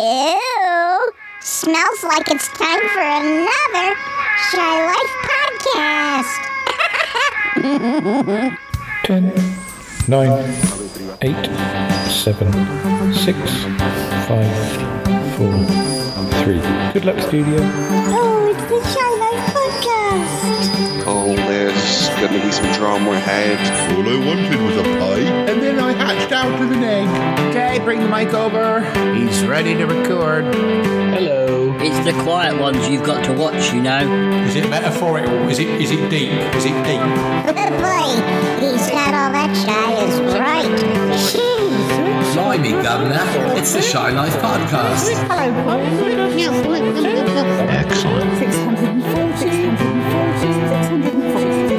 Ew. Smells like it's time for another Shy Life podcast. 10, 9, 8, 7, 6, 5, 4, 3. Good luck, studio. Oh, it's the Shy there's going to be some drama ahead. All I wanted was a pie, and then I hatched out of an egg. Okay, bring the mic over. He's ready to record. Hello. It's the quiet ones you've got to watch, you know. Is it metaphorical? Is it is it deep? Is it deep? Boy, he's not all that shy is right. Jeez. Blimey, Governor. It's the Shy Life Podcast. Excellent. 640, 640.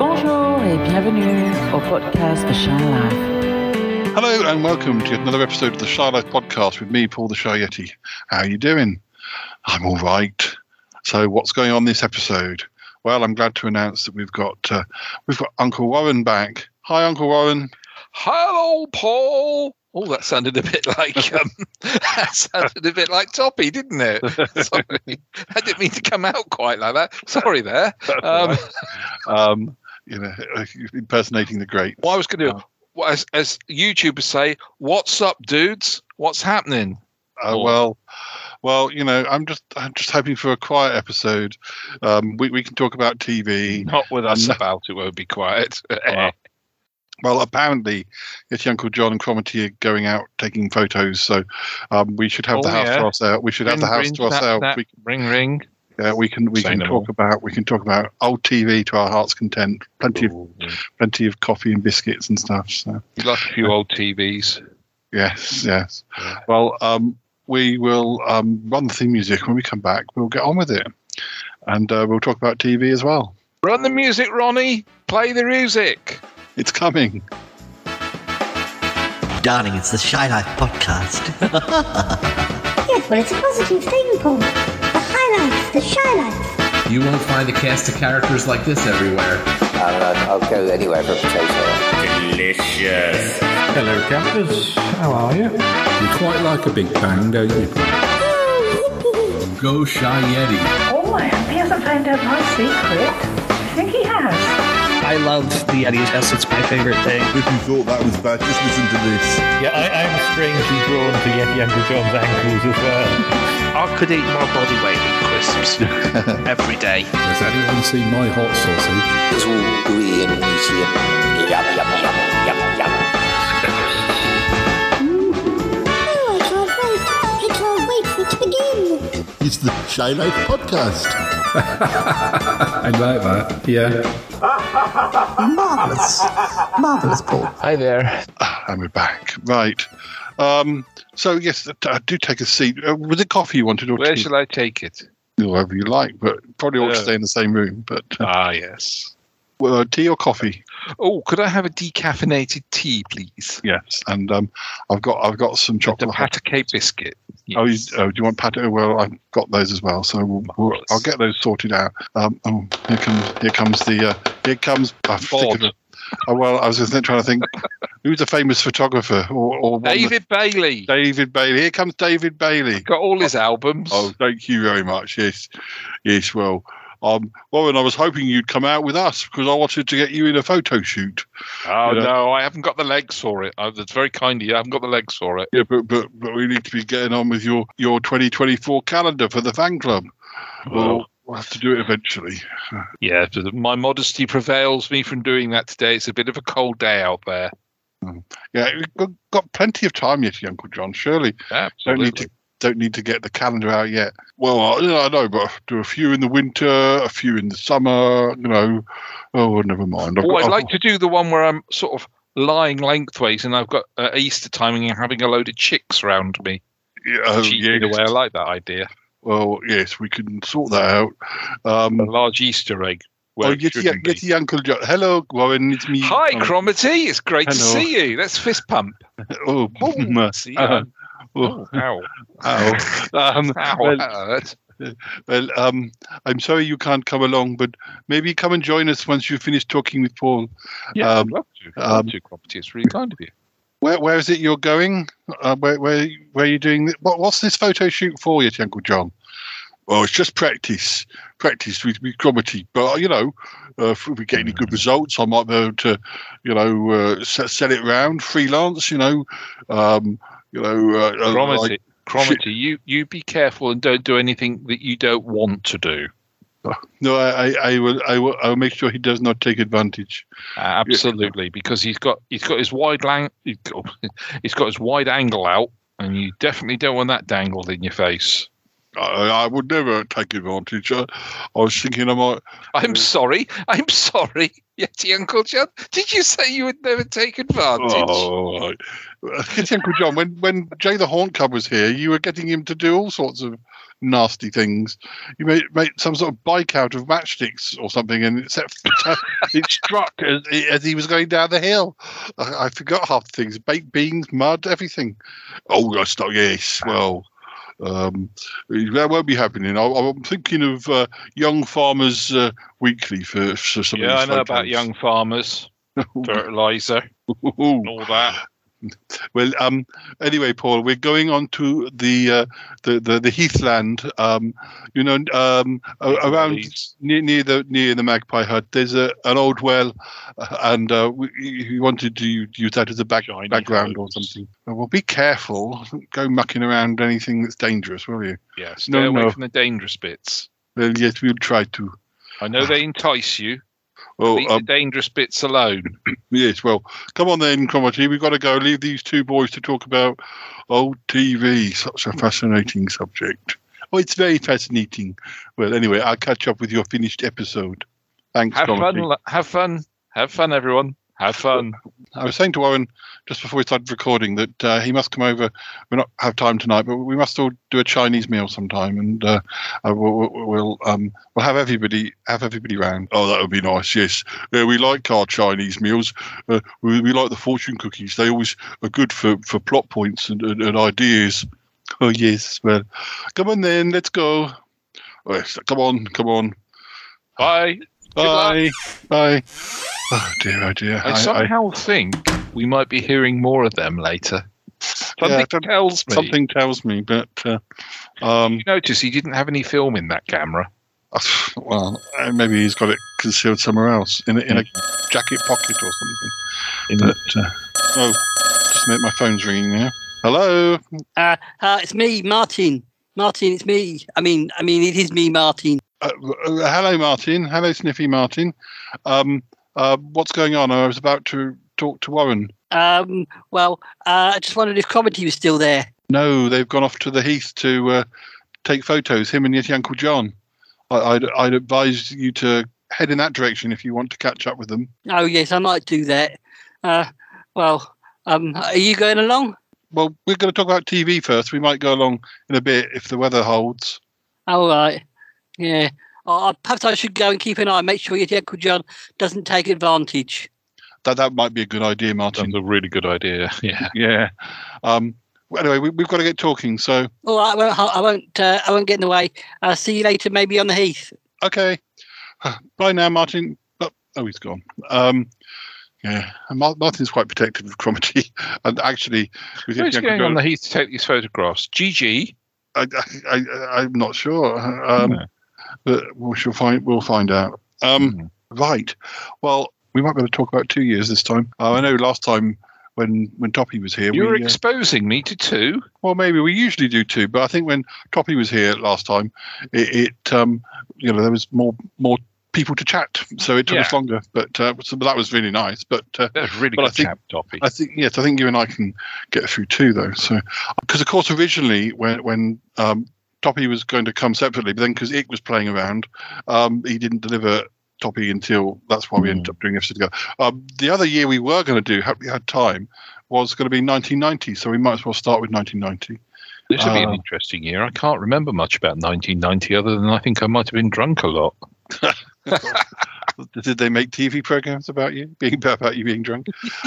Bonjour et bienvenue au podcast The Shy Life. Hello and welcome to another episode of the Shy Life podcast with me, Paul the Shy Yeti. How are you doing? I'm all right. So, what's going on this episode? Well, I'm glad to announce that we've got uh, we've got Uncle Warren back. Hi, Uncle Warren. Hello, Paul. Oh, that sounded a bit like um, that sounded a bit like Toppy, didn't it? Sorry, I didn't mean to come out quite like that. Sorry there. Um, Um, you know, impersonating the great. what I was going to, as, as YouTubers say, "What's up, dudes? What's happening?" Uh, well, well, you know, I'm just I'm just hoping for a quiet episode. Um, we we can talk about TV. Not with us about it. Won't be quiet. Well, apparently, it's your Uncle John and Cromitty are going out taking photos, so um, we should have the Oh, house yeah. to ourselves. We should have the Ring, house ring, to ourselves. that- We, ring, ring. yeah, we can we Say can no talk more. about we can talk about old TV to our heart's content. Plenty of plenty of coffee and biscuits and stuff. So Like a few old TVs. yes, yes. Well, um, we will um, run the theme music when we come back. We'll get on with it, and uh, we'll talk about TV as well. Run the music, Ronnie. Play the music. It's coming. Darling, it's the Shy Life Podcast. Yes, but it's a positive thing, Paul. The High Life, the Shy Life. You won't find a cast of characters like this everywhere. Uh, I'll go anywhere for a potato. Delicious. Hello, campers. How are you? You quite like a big bang, don't you? Go Shy Yeti. Oh, I hope he hasn't found out my secret. I think he has. I love the Yeti. Yes, it's my favorite thing. If you thought that was bad, just listen to this. Yeah, I, I'm strangely drawn to Yeti Uncle John's ankles as well. I could eat my body weight in crisps every day. Has anyone seen my hot sausage? It's all gooey and meaty and yum, yum, yum, yum, yum. Oh, I can't wait. I can't wait for it to begin. It's the Shy Life Podcast. I like that. Yeah. Marvelous. Marvelous, Paul. Hi there. And we're back. Right. Um, so yes, uh, do take a seat. Uh, was it coffee you wanted, or Where tea? shall I take it? Wherever you like, but probably ought to stay in the same room. But uh, Ah, yes. Well, tea or coffee? Oh, could I have a decaffeinated tea, please? Yes. And um, I've got I've got some The chocolate. pata cake biscuit. Oh, Yes. oh, do you want pate? Well, I've got those as well, so we'll, we'll, I'll get those sorted out. Um, oh, here comes here comes the uh, here comes. I'm thinking of- oh, well, I was just trying to think who's a famous photographer or, or David Bailey. David Bailey. Here comes David Bailey. Got all his albums. Oh, thank you very much. Yes, yes. Well, um, Warren, I was hoping you'd come out with us because I wanted to get you in a photo shoot. Oh, you know. no, I haven't got the legs for it. Oh, that's very kind of you. I haven't got the legs for it. Yeah, but but but we need to be getting on with your your 2024 calendar for the fan club. Well, we'll have to do it eventually. Yeah, my modesty prevails me from doing that today. It's a bit of a cold day out there. Yeah, we've got, got plenty of time yet, Uncle John. Surely don't Absolutely. need to don't need to get the calendar out yet. Well, I, you know, I know, but do a few in the winter, a few in the summer. You know, oh, never mind. I've Oh, got- I'd I've- like to do the one where I'm sort of lying lengthways and I've got uh, Easter timing and having a load of chicks round me. yeah, oh, Cheeky in a yes. way. I like that idea. Well, yes, we can sort that out. Um, A large Easter egg. where oh, Yeti. Yeti Uncle John. Hello, Warren. It's me. Hi, Um, Cromitty. It's great to see you. Let's fist pump. Oh, Oh, mm, see, uh, um, oh, ow. ow. Um, Ow, well, hurt. well, um, I'm sorry you can't come along, but maybe come and join us once you finish talking with Paul. Yeah, Um, I'd love to. I'd love um, to, Cromitty. It's really kind of you. Where, where is it you're going? Uh, where, where, where are you doing? th- What, what's this photo shoot for you, Uncle John? Well, it's just practice, practice with, with Cromitty. But you know, uh, if we get any good results, I might be able to, you know, uh, sell it around freelance. You know, um, you know, uh, uh, Cromitty, like- Cromitty, you, you be careful and don't do anything that you don't want to do. no, I, I, will, I will, I will make sure he does not take advantage. Absolutely, because he's got he's got his wide lang he's got his wide angle out, and you definitely don't want that dangled in your face. I, I would never take advantage. I, I was thinking I might. I'm uh, sorry. I'm sorry. Yeti Uncle John. Did you say you would never take advantage? Oh, right. Get Uncle John. When when Jay the Horn Cub was here, you were getting him to do all sorts of nasty things. You made, made some sort of bike out of matchsticks or something, and it, set, it struck as, as he was going down the hill. I, I forgot half the things: baked beans, mud, everything. Oh, that's not yes. Well. Um, that won't be happening. I, I'm thinking of uh, Young Farmers uh, Weekly for, for some of yeah, I know about young farmers, fertilizer, and all that. Well, um, anyway, Paul, we're going on to the uh, the, the the heathland. Um, you know, um, around near, near the near the magpie hut. There's a an old well, uh, and uh, we, we wanted to use that as a back, background or something. Well, be careful. Don't Go mucking around anything that's dangerous, will you? Yeah, stay No, away no. from the dangerous bits. Well, yes, we'll try to. I know they entice you. Oh, Leave um, the dangerous bits alone. Yes, well, come on then, Cromitty. We've got to go. Leave these two boys to talk about old TV. Such a fascinating subject. Oh, it's very fascinating. Well, anyway, I'll catch up with your finished episode. Thanks, Have Cromitty. fun. Have fun. Have fun, everyone. Have fun. I was saying to Warren just before we started recording that uh, he must come over. We not have time tonight, but we must all do a Chinese meal sometime, and uh, uh, we'll we'll we'll, um, we'll have everybody have everybody round. Oh, that would be nice. Yes, yeah, we like our Chinese meals. Uh, we, we like the fortune cookies. They always are good for, for plot points and, and, and ideas. Oh yes, well, come on then, let's go. Oh, yes, come on, come on. Bye. Bye. Bye. Oh dear, oh dear. I somehow think we might be hearing more of them later. Something Yeah, tells me. Something tells me, but uh, um, You notice he didn't have any film in that camera. well, uh, maybe he's got it concealed somewhere else in a, in a jacket pocket or something. In but, uh, oh, just a minute, my phone's ringing now. Hello. Uh, uh, it's me, Martin. Martin, it's me. I mean, I mean, it is me, Martin. Uh, hello, Martin. Hello, Sniffy Martin. Um, uh, what's going on? I was about to talk to Warren. Um, well, uh, I just wondered if Cromitty was still there. No, they've gone off to the heath to uh, take photos. Him and your Uncle John. I, I'd, I'd advise you to head in that direction if you want to catch up with them. Oh yes, I might do that. Uh, well, um, are you going along? Well, we're going to talk about TV first. We might go along in a bit if the weather holds. All right. Yeah. Uh, perhaps I should go and keep an eye. Make sure your Uncle John doesn't take advantage. That that might be a good idea, Martin. That's a really good idea. Yeah. Yeah. Um, well, anyway, we, we've got to get talking. So, All right. I won't. I won't. Uh, I won't get in the way. I'll see you later. Maybe on the heath. okay. Bye now, Martin. Oh, oh he's gone. Um, yeah, and Martin's quite protective of Cromitty, and actually, with Who's going Uncle on the heath to take these photographs? GG. I, I, I, I'm not sure. Um, But we shall find. We'll find out. Um, Right. Well, we might be able to talk about two years this time. Uh, I know last time when when Toppy was here, You're we, uh, exposing me to two. well, maybe we usually do two, but I think when Toppy was here last time, it, it um, you know, there was more more people to chat, so it took us longer. But uh, so that was really nice. But uh, That really but I good think- chap, Toppy. I think yes, I think you and I can get through two though. So because of course originally when when um, Toppy was going to come separately, but then because Ick was playing around, um, he didn't deliver Toppy until that's why we ended up doing episode together. Um, the other year we were going to do, had we had time, was going to be 1990. So we might as well start with 1990. This will be an Uh, interesting year. I can't remember much about 1990 other than I think I might have been drunk a lot. Did they make TV programs about you being about you being drunk?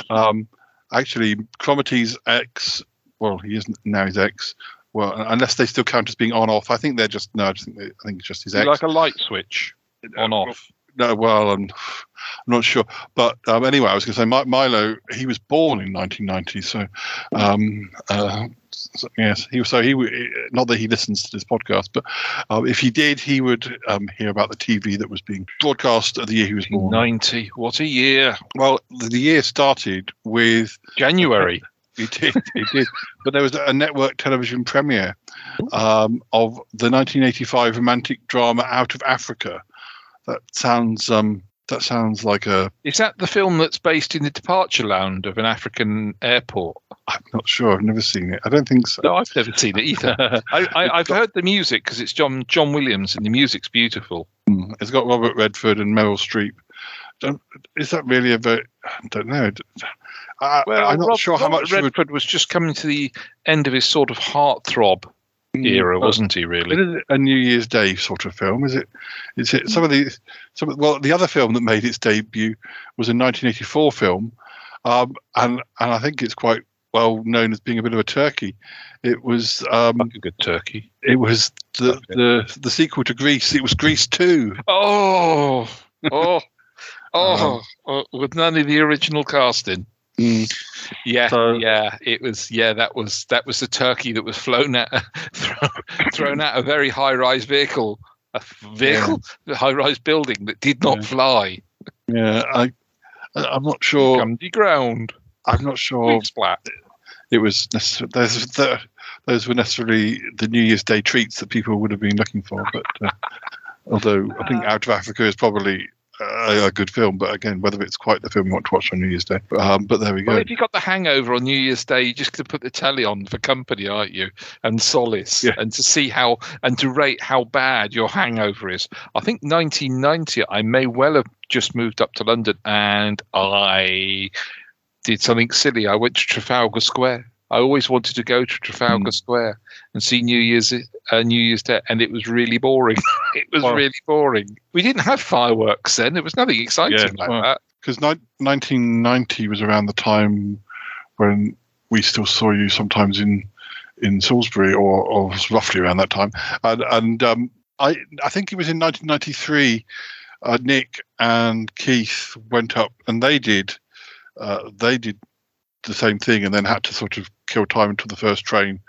um, actually, Cromitty's ex, well, he isn't now his ex, well, unless they still count as being on off. I think they're just no. I just think they, I think it's just his ex. like a light switch on off. No, well, I'm, I'm not sure. But um, anyway, I was going to say Mi- Milo. He was born in 1990, so um, uh, so- yes, he was. So he w- not that he listens to this podcast, but um, if he did, he would um, hear about the TV that was being broadcast at the year he was born. 90. What a year. Well, the, the year started with January. It did. It did. But there was a network television premiere um, of the 1985 romantic drama Out of Africa. That sounds. Um, that sounds like a. Is that the film that's based in the departure lounge of an African airport? I'm not sure. I've never seen it. I don't think so. No, I've never seen it either. I, I, I've heard the music because it's John John Williams and the music's beautiful. Mm, It's got Robert Redford and Meryl Streep. Don't, is that really a very? I don't know. I, I'm not Rob- sure how much. Redford was just coming to the end of his sort of heartthrob era, but- wasn't he? Really? A New Year's Day sort of film, is it? Is it some of the some? of- Well, the other film that made its debut was a 1984 film, um, and and I think it's quite well known as being a bit of a turkey. It was um, a good turkey. It was the the the sequel to Grease. It was Grease Two. Oh, oh, oh, oh, with none of the original casting. Yeah, yeah, it was. Yeah, that was that was the turkey that was flown at, thrown, thrown at a very high-rise vehicle, a vehicle, a high-rise building that did not fly. Yeah, I I'm not sure. To ground. I'm not sure. Splat. It was necess- those the, those were necessarily the New Year's Day treats that people would have been looking for. But uh, although I think Out of Africa is probably a, a good film, but again, whether it's quite the film you want to watch on New Year's Day. But, um, but there we go. Well, if you got the hangover on New Year's Day, you're just going to put the telly on for company, aren't you? And solace, and to see how and to rate how bad your hangover is. I think 1990, I may well have just moved up to London, and I did something silly. I went to Trafalgar Square. I always wanted to go to Trafalgar Square and see New Year's uh, New Year's Day, and it was really boring. it was Well- really boring. We didn't have fireworks then. There was nothing exciting like that. because 1990 was around the time when we still saw you sometimes in in Salisbury, or, or was roughly around that time. And, and um, I I think it was in 1993. Uh, Nick and Keith went up, and they did uh, they did the same thing, and then had to sort of kill time until the first train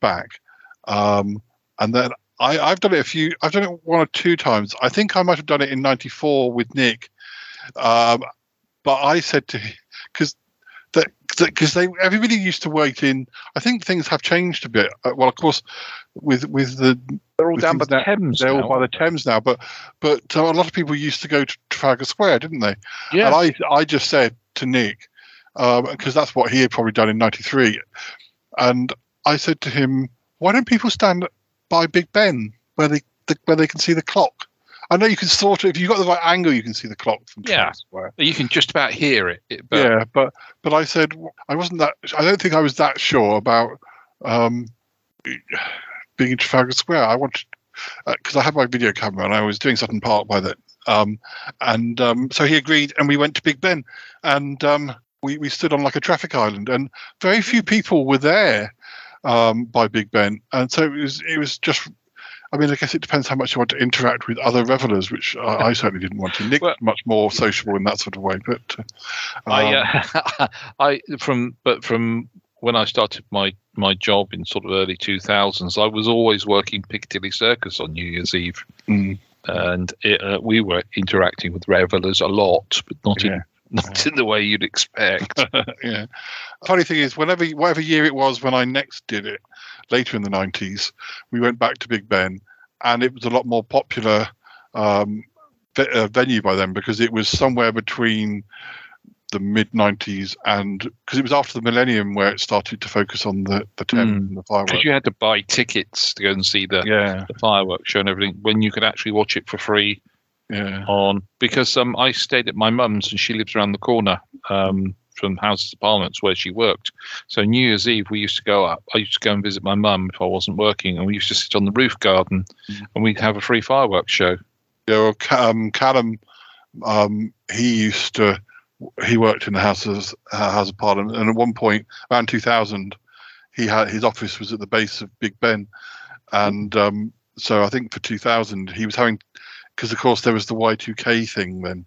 back. Um, and then I, I've done it a few. I've done it one or two times. I think I might have done it in '94 with Nick. Um, but I said to because that because they everybody used to wait in. I think things have changed a bit. Uh, well, of course, with with the they're all down by the now- Thames They're now, all by the Thames now. But but uh, a lot of people used to go to Trafalgar Square, didn't they? Yeah. And I I just said to Nick because that's what he had probably done in '93, and I said to him, "Why don't people stand by Big Ben where they the, where they can see the clock?" I know you can sort of if you've got the right angle, you can see the clock from Yeah, Square. you can just about hear it. it- but yeah, but but I said I wasn't that. I don't think I was that sure about um, being in Trafalgar Square. I wanted because I had my video camera and I was doing Sutton Park by then. Um, and um, so he agreed, and we went to Big Ben, and um, we we stood on like a traffic island, and very few people were there um, by Big Ben, and so it was it was just. I mean, I guess it depends how much you want to interact with other revelers, which I, I certainly didn't want to. Nick was much more sociable in that sort of way, but uh, I, um, uh, I from but from when I started my my job in sort of early two thousands, I was always working Piccadilly Circus on New Year's Eve, Mm. and it, uh, we were interacting with revelers a lot, but not Yeah. in not in the way you'd expect. yeah. Funny thing is, whenever whatever year it was when I next did it, later in the nineties, we went back to Big Ben, and it was a lot more popular um, ve- uh, venue by then because it was somewhere between the mid nineties and because it was after the millennium where it started to focus on the the Thames and the fireworks. Because you had to buy tickets to go and see the Yeah. the fireworks show and everything when you could actually watch it for free yeah. on because um I stayed at my mum's and she lives around the corner um from Houses of Parliaments where she worked. So New Year's Eve we used to go up. I used to go and visit my mum if I wasn't working, and we used to sit on the roof garden and we'd have a free fireworks show. Yeah, well, um, Callum, um, he used to, he worked in the Houses of, uh, House of Parliament, and at one point, around 2000, he had his office was at the base of Big Ben, and um, so I think for 2000 he was having because of course there was the Y2K thing then,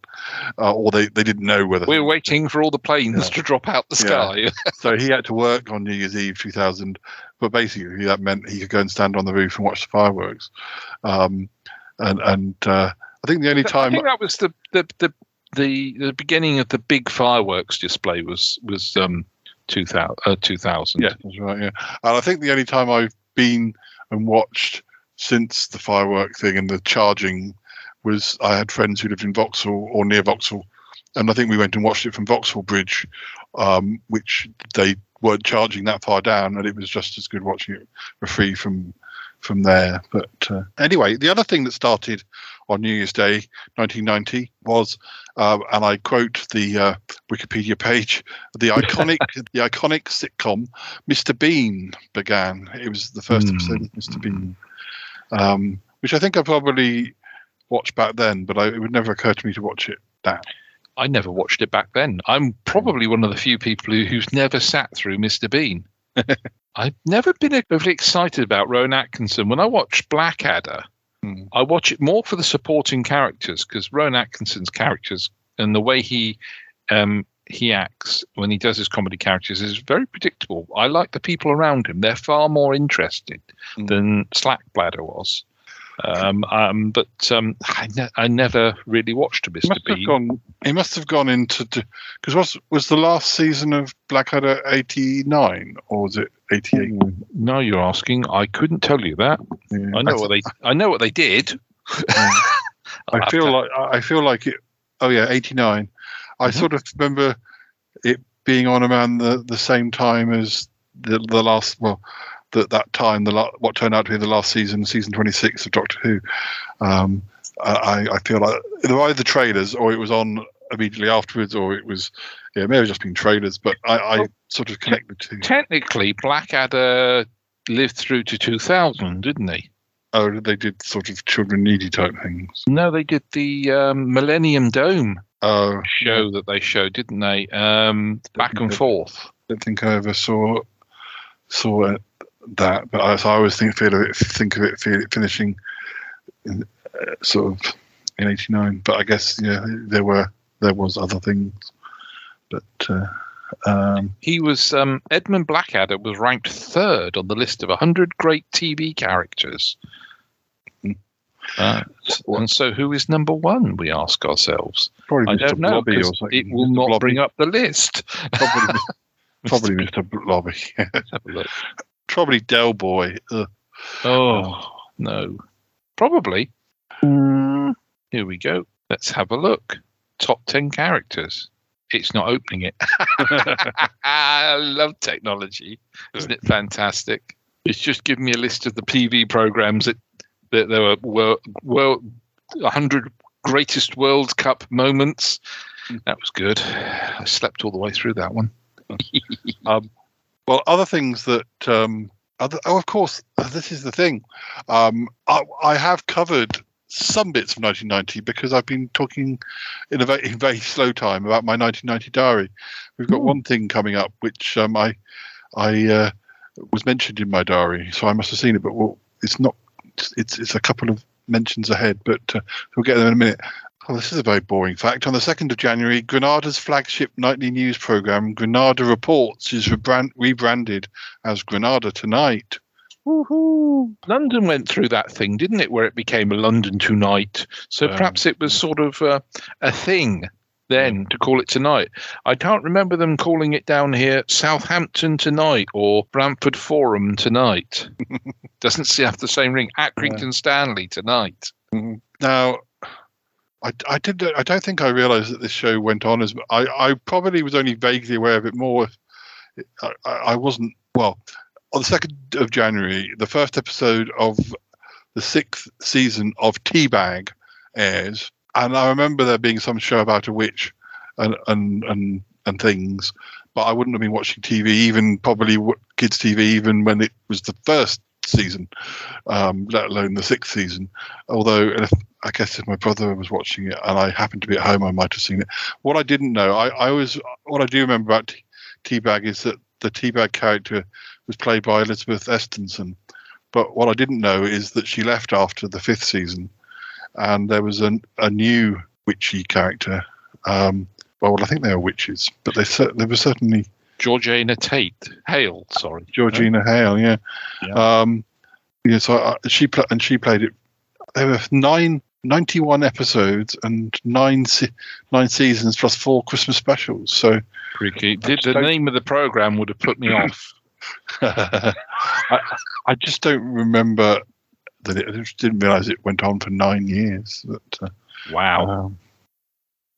uh, or they, they didn't know whether We're waiting for all the planes Yeah. to drop out the sky. Yeah. so he had to work on New Year's Eve 2000, but basically that meant he could go and stand on the roof and watch the fireworks. Um, and and uh, I think the only I time think that was the the, the the the beginning of the big fireworks display was was um 2000 uh, 2000 Yeah, that's right. Yeah, and I think the only time I've been and watched since the firework thing and the charging was I had friends who lived in Vauxhall or near Vauxhall, and I think we went and watched it from Vauxhall Bridge, um, which they weren't charging that far down, and it was just as good watching it for free from from there. But uh, anyway, the other thing that started on New Year's Day 1990 was, uh, and I quote the uh, Wikipedia page, the iconic the iconic sitcom Mr. Bean began. It was the first episode of Mr. Bean, um, which I think I probably watched back then, but I, it would never occur to me to watch it now. I never watched it back then. I'm probably one of the few people who, who's never sat through Mr. Bean. I've never been overly excited about Rowan Atkinson. When I watch Blackadder, I watch it more for the supporting characters because Rowan Atkinson's characters and the way he um, he acts when he does his comedy characters is very predictable. I like the people around him; they're far more interested than Slackbladder was. Um, um, but um, I, ne- I never really watched a Mr. Bean. gone. He must have gone into because was was the last season of Blackadder eighty nine or was it eighty eight? No, you're asking. I couldn't tell you that. I know what they. I know what they did. I feel like I feel like it. Oh yeah, eighty nine. I sort of remember it being on around the, the same time as the the last well, that that time the la- what turned out to be the last season, season twenty six of Doctor Who. Um, I I feel like there were either trailers or it was on immediately afterwards, or it was yeah, it may have just been trailers, but I, I sort of connected to. Technically, Blackadder lived through to 2000, didn't they? Oh, they did sort of children needy type things. No, they did the um, Millennium Dome Oh, show that they showed, didn't they? Um, back and forth. I don't think I ever saw saw it, that, but I, so I always think feel of it, think of it, finishing in, uh, sort of in '89. But I guess yeah, there were there was other things, but uh, um, He was um, Edmund Blackadder was ranked third on the list of 100 great TV characters. Uh, and so, who is number one? We ask ourselves. Probably I Mr. don't know. Blobby or 'cause. It will Mr. not Blobby. bring up the list. probably probably Mr. Blobby. Let's Have a look. Probably Del Boy. Ugh. Oh no, probably. Mm, here we go. Let's have a look. Top ten characters. It's not opening it. I love technology. Isn't it fantastic? It's just giving me a list of the PV programs that that there were were, were 100 greatest World Cup moments. That was good. I slept all the way through that one. um, well, other things that, um, other, oh, of course, this is the thing. Um, I, I have covered some bits of 1990 because I've been talking in a very, in very slow time about my 1990 diary. We've got one thing coming up which um, I I uh, was mentioned in my diary, so I must have seen it, but well, it's not. It's it's a couple of mentions ahead, but uh, we'll get there in a minute. Oh, this is a very boring fact. On the 2nd of January, Granada's flagship nightly news program, Granada Reports, is rebrand- rebranded as Granada Tonight. Woohoo! London went through that thing, didn't it, where it became a London Tonight? So Um, perhaps it was sort of uh, a thing then to call it tonight. I can't remember them calling it down here Southampton Tonight or Bramford Forum Tonight. Doesn't see have the same ring. Accrington Stanley Tonight. Now, I, I did. I don't think I realised that this show went on as I, I probably was only vaguely aware of it more. If I, I wasn't well. On the second of January, the first episode of the sixth season of T-Bag airs, and I remember there being some show about a witch and and and, and things. But I wouldn't have been watching TV, even probably kids TV, even when it was the first season, um, let alone the sixth season. Although, if, I guess if my brother was watching it and I happened to be at home, I might have seen it. What I didn't know, I, I always, what I do remember about T-Bag is that the T-Bag character was played by Elizabeth Estensen. But what I didn't know is that she left after the fifth season, and there was an, a new witchy character. Um, well, I think they were witches, but they they were certainly Georgina Tate Hale. Sorry, Georgina Hale. Yeah, um, yeah. So I, she pla- and she played it. There were nine. 91 episodes and nine se- nine seasons plus four Christmas specials. So Pretty The, the name of the program would have put me off. I, I just don't remember that it. I just didn't realize it went on for nine years. But, uh, Wow. um,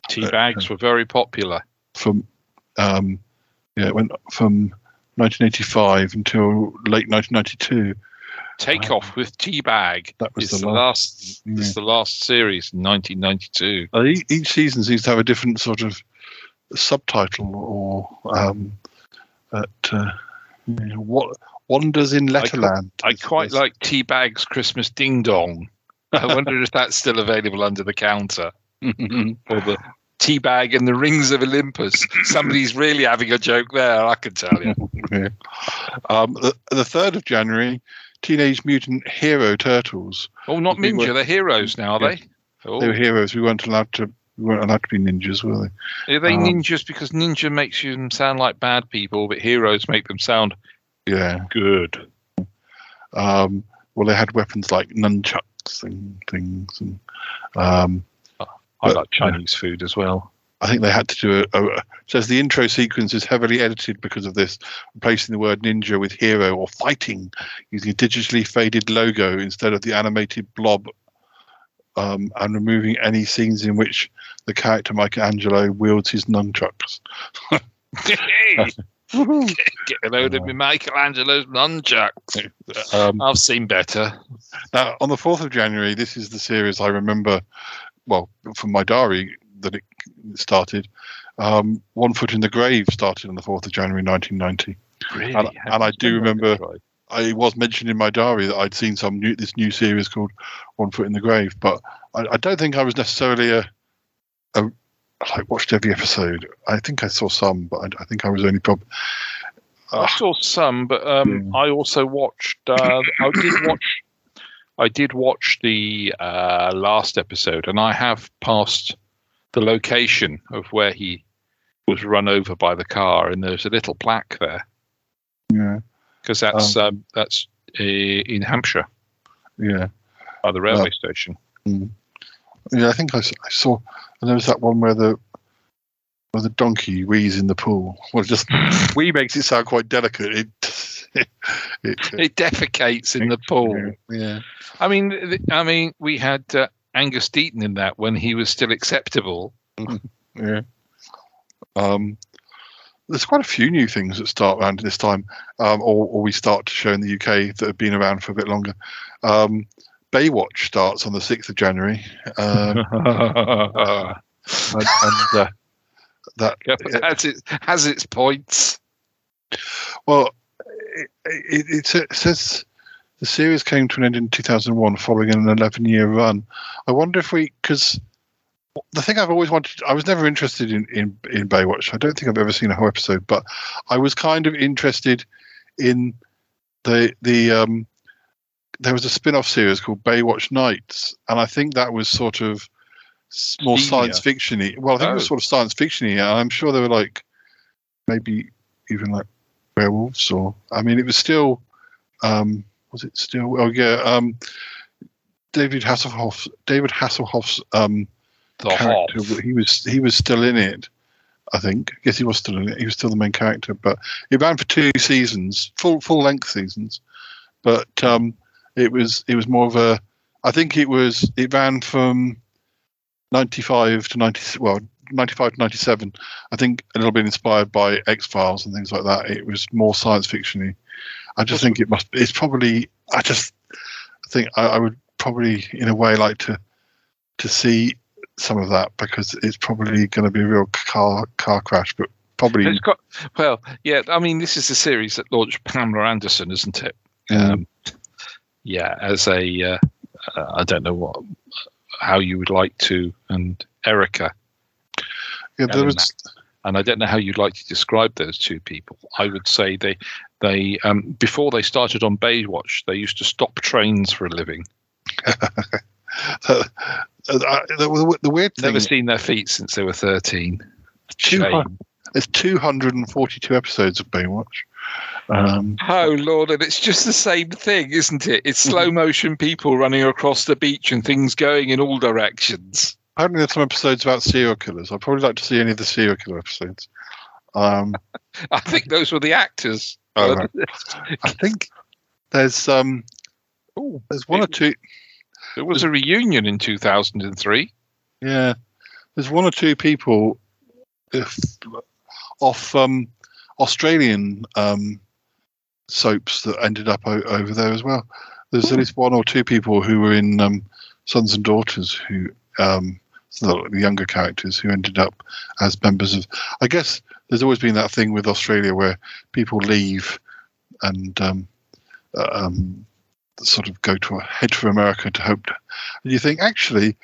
Tea bags were very popular. from um, yeah, it went from 1985 until late 1992. Take off with T-Bag. That was is the the last- last. It's the last series, in 1992. Uh, each, each season seems to have a different sort of subtitle or um, at, uh, you know, what wonders in Letterland. I quite like T-Bag's Christmas Ding Dong. I wonder if that's still available under the counter. or the T-Bag and the Rings of Olympus. Somebody's really having a joke there, I can tell you. yeah. um, the, the third of January, Teenage Mutant Hero Turtles. Oh, not We Ninja, they're heroes now, are Yeah. they? Oh. They were heroes. We weren't allowed to. We weren't allowed to be ninjas, were they? Are they Um, ninjas because ninja makes you sound like bad people, but heroes make them sound Yeah. good? Um, well, they had weapons like nunchucks and things, and um, I but, like Chinese food as well. I think they had to do a, a. Says the intro sequence is heavily edited because of this, replacing the word ninja with hero or fighting, using a digitally faded logo instead of the animated blob, um, and removing any scenes in which the character Michelangelo wields his nunchucks. Get a load of me Michelangelo's nunchucks. Um, I've seen better. Now, on the 4th of January, this is the series I remember, well, from my diary that it started. Um, One Foot in the Grave started on the 4th of January 1990. Really? And, and I do remember. I was mentioned in my diary that I'd seen some new, this new series called One Foot in the Grave, but I, I don't think I was necessarily a, a, like watched every episode. I think I saw some, but I, I think I was only probably. I saw some, but um, I also watched. Uh, I did watch. I did watch the uh, last episode, and I have passed the location of where he was run over by the car, and there's a little plaque there Yeah, because that's um, that's uh, in Hampshire yeah. by the railway Uh, station. Mm. Yeah, I think I saw. And there was that one where the where the donkey wheeze in the pool. Well, just wee makes it sound quite delicate. It it, it It defecates in the pool. yeah. I mean, I mean, we had uh, Angus Deayton in that when he was still acceptable. Yeah. Um, there's quite a few new things that start around this time, um, or, or we start to show in the UK that have been around for a bit longer. Um, Baywatch starts on the 6th of January. Um, and, and, uh, that has its has its points. Well, it, it, it says the series came to an end in 2001 following an 11 year run. I wonder if we, because the thing I've always wanted, I was never interested in, in, in Baywatch. I don't think I've ever seen a whole episode, but I was kind of interested in the, the, um, there was a spin off series called Baywatch Nights, and I think that was sort of more Senior. science fiction y. Well, I think it was Oh. sort of science fiction y, and I'm sure there were like maybe even like werewolves or I mean it was still um was it still oh yeah um David Hasselhoff David Hasselhoff's um The character Hoff. he was he was still in it I think. Yes he was still in it. He was still the main character but it ran for two seasons full full length seasons. But um it was it was more of a I think it was it ran from 95 to 90 well 95 to 97 i think a little bit inspired by x files and things like that it was more science fictiony i just think it must it's probably i just think I, I would probably in a way like to to see some of that because it's probably going to be a real car car crash but probably It's got well, yeah. I mean, this is the series that launched Pamela Anderson, isn't it? Um, yeah, as a uh, uh, I don't know what how you would like to, and Erica. Yeah, there was and I don't know how you'd like to describe those two people. I would say they they um, before they started on Baywatch, they used to stop trains for a living. Uh, the, the weird thing Never seen their feet since they were thirteen. Two Shame. There's 242 episodes of Baywatch. Um, Oh lord, and it's just the same thing, isn't it? It's Mm-hmm. slow motion people running across the beach and things going in all directions. Apparently, there's some episodes about serial killers. I'd probably like to see any of the serial killer episodes. Um, I think those were the actors. Oh, right. I think there's um, Oh, there's one or two. There was a reunion in 2003. Yeah, there's one or two people if, off um, Australian um, soaps that ended up o- over there as well. There's at least one or two people who were in um, Sons and Daughters who um, the, younger characters who ended up as members of. I guess there's always been that thing with Australia where people leave and um, uh, um, sort of go to head for America to hope. To, and you think actually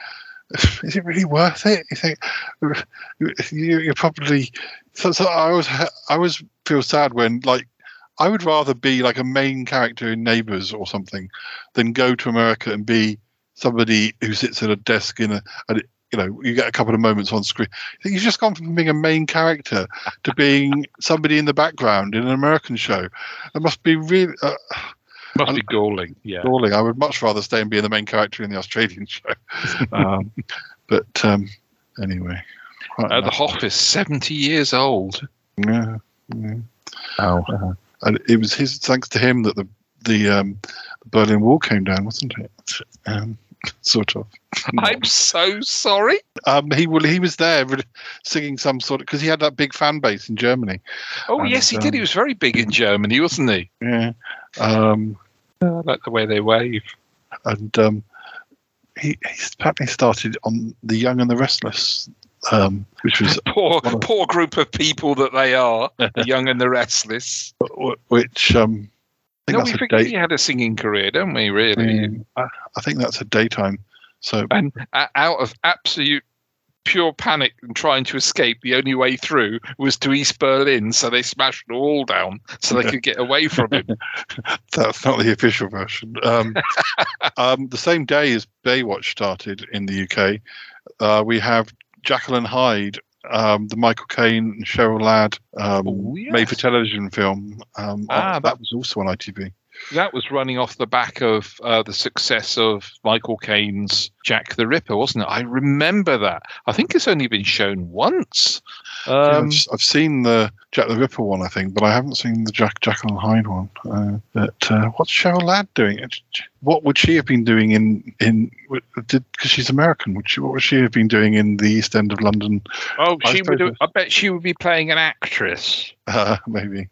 is it really worth it? You think you, you're probably. So, so I ha- I always feel sad when like I would rather be like a main character in Neighbours or something than go to America and be somebody who sits at a desk in a, you know you get a couple of moments on screen. You've just gone from being a main character to being somebody in the background in an American show. It must be really. Uh, Must be galling. Yeah. galling. I would much rather stay and be the main character in the Australian show. um, but um, anyway, quite Uh, the enough. Hoff is 70 years old. Yeah, yeah. Oh. and it was his thanks to him that the the, um, the Berlin Wall came down, wasn't it? Um, sort of. I'm so sorry. Um, he well, he was there re- singing some sort of because he had that big fan base in Germany. Oh, And, yes, he did. um, He was very big in Germany, wasn't he? Yeah, um, I like the way they wave. and um, he, he apparently started on The Young and the Restless, um, which was Poor, poor group of people that they are, the young and the restless. which um, No, we forget date. he had a singing career, don't we? Really, Um, I, I think that's a daytime. So and uh, out of absolute pure panic and trying to escape, the only way through was to East Berlin. So they smashed the wall down so they could get away from him. that's not the official version. Um, um, the same day as Baywatch started in the UK, uh, we have Jacqueline Hyde, um, the Michael Caine and Cheryl Ladd um, made for television film. Um, Ah, that, that- was also on ITV. That was running off the back of uh, the success of Michael Caine's Jack the Ripper, wasn't it? I remember that. I think it's only been shown once. Yeah, Um, I've, s- I've seen the Jack the Ripper one, I think, but I haven't seen the Jack Jacqueline Hyde one. Uh, but uh, what's Cheryl Ladd doing? What would she have been doing in in? Did because she's American? Would she? What would she have been doing in the East End of London? oh, I she would. suppose I bet she would be playing an actress. Uh, maybe.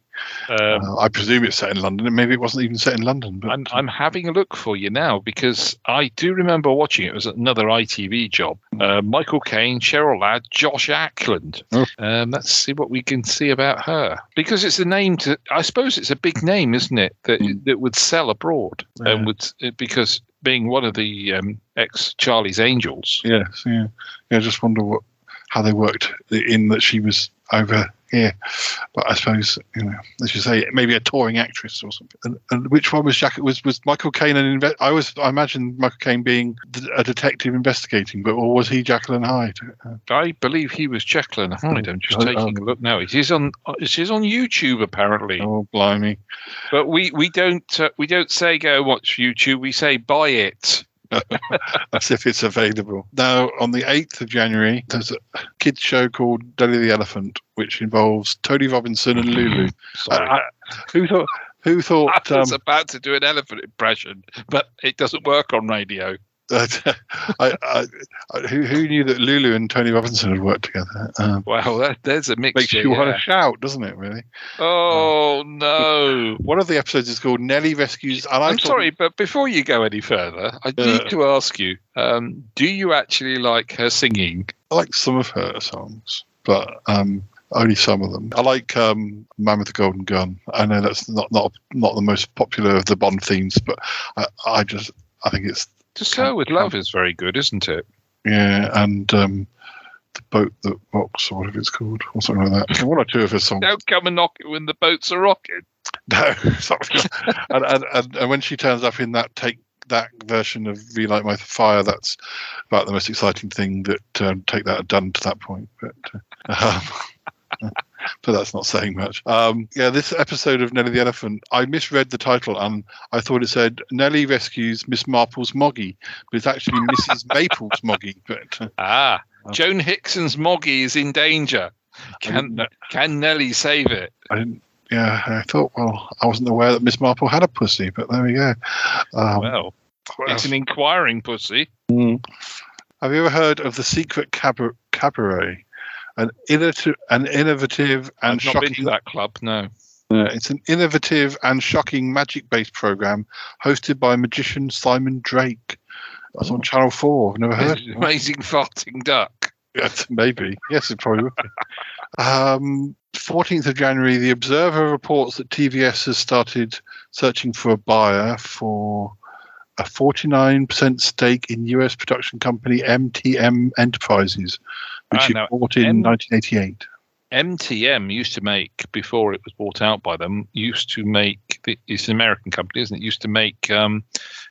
Um, Uh, I presume it's set in London. and Maybe it wasn't even set in London. But I'm, I'm having a look for you now because I do remember watching it. It was another ITV job. Uh, Michael Caine, Cheryl Ladd, Joss Ackland. Oh. Um, let's see what we can see about her because it's a name to. I suppose it's a big name, isn't it? That that would sell abroad and would because being one of the um, ex Charlie's Angels. yes, yeah, yeah. I just wonder what how they worked in that she was over here. But I suppose you know, as you say, maybe a touring actress or something. And, and which one was Jack? Was was Michael Caine an inve- I was I imagine Michael Caine being a detective investigating, but or was he Jacqueline Hyde? Uh, I believe he was Jacqueline Hyde. I'm just Oh, taking a look now. It is on. It is on YouTube apparently. oh, blimey! But we we don't uh, we don't say go watch YouTube. We say buy it. As if it's available. Now, on the 8th of January, there's a kids show called Dudley the Elephant, which involves Tony Robinson and Lulu. Sorry. I- I- who thought? Who thought? I was Um, about to do an elephant impression, but it doesn't work on radio. I, I, I, who, who knew that Lulu and Tony Robinson had worked together? Um, Well, that, there's a mixture. makes you want to shout, doesn't it? Really. Oh no! One of the episodes is called Nellie rescues. I'm thought- sorry, but before you go any further, I Uh. need to ask you: um, Do you actually like her singing? I like some of her songs, but um, only some of them. I like um, "Man with the Golden Gun." I know that's not not not the most popular of the Bond themes, but I, I just I think it's To Sir with Love is very good, isn't it? yeah, and um, the boat that rocks or whatever it's called or something like that. One or two of her songs. Don't come and knock it when the boats are rocking. No, and, and, and, and when she turns up in that take that version of Relight My Fire, that's about the most exciting thing that um, Take That had done to that point. But uh, um, but that's not saying much. Um, yeah, this episode of Nellie the Elephant, I misread the title and I thought it said Nellie rescues Miss Marple's Moggy, but it's actually Mrs. Maple's Moggy. But uh, Ah, Joan Hickson's Moggy is in danger. Can can Nellie save it? I didn't. Yeah, I thought. Well, I wasn't aware that Miss Marple had a pussy, but there we go. Um, Well, it's an inquiring pussy. Have you ever heard of the Secret Cabaret? An innovative, an innovative and I've not been to shocking. that club. No. It's an innovative and shocking magic-based program hosted by magician Simon Drake. That's on Channel Four. I've never heard. of it. Amazing farting duck. Yes, maybe. Yes, it probably would be. Um, 14th of January, The Observer reports that TVS has started searching for a buyer for a 49% stake in US production company MTM Enterprises, which Ah, it now, bought in M- 1988. MTM used to make before it was bought out by them. Used to make the- it's an American company, isn't it? Used to make um,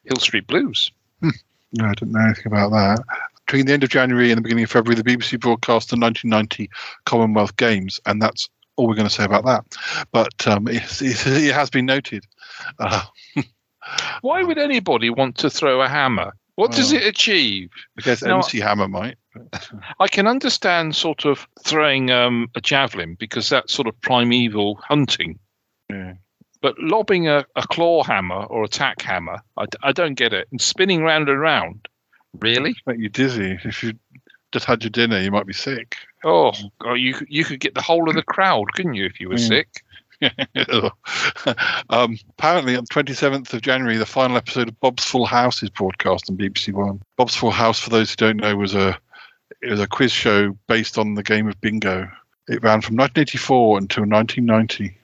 Hill Street Blues. No, I don't know anything about that. Between the end of January and the beginning of February, the BBC broadcast the 1990 Commonwealth Games, and that's all we're going to say about that. But um, it, it, it has been noted. Uh, Why would anybody want to throw a hammer? What does it achieve? I guess Now- MC Hammer might. I can understand sort of throwing um, a javelin because that's sort of primeval hunting. Yeah. But lobbing a, a claw hammer or a tack hammer, I don't get it. And spinning round and round, really? make you dizzy. If you just had your dinner, you might be sick. Oh, God, you could- you could get the whole of the crowd, couldn't you, if you were Mm. sick? um, apparently, on the 27th of January, the final episode of Bob's Full House is broadcast on BBC One. Bob's Full House, for those who don't know, was a it was a quiz show based on the game of bingo. It ran from 1984 until 1990.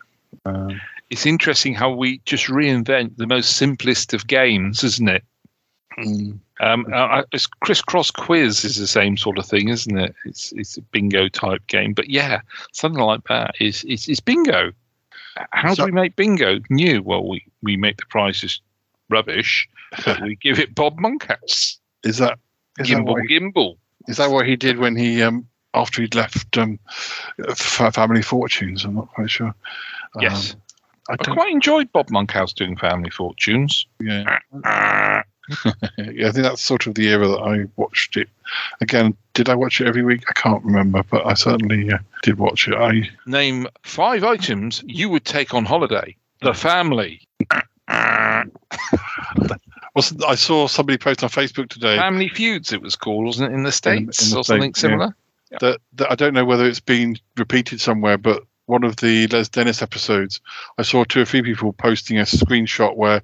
Um, It's interesting how we just reinvent the most simplest of games, isn't it? mm, Um, uh, it's crisscross quiz is the same sort of thing, isn't it? It's it's a bingo type game, but yeah, something like that is is, is bingo. How So- do we make bingo new? Well, we we make the prizes rubbish, but we give it Bob Monkhouse. is that is that, Gimbal, what he, gimbal. is that what he did when he um, after he'd left um, Family Fortunes? I'm not quite sure. Um, Yes, I I quite enjoyed Bob Monkhouse doing Family Fortunes. Yeah. yeah, I think that's sort of the era that I watched it. Again, did I watch it every week? I can't remember, but I certainly uh, did watch it. I Name five items you would take on holiday. The family. was I saw somebody post on Facebook today Family Feuds, it was called, wasn't it, in the States in the or something States, yeah. similar? that, that I don't know whether it's been repeated somewhere, but one of the Les Dennis episodes, I saw two or three people posting a screenshot where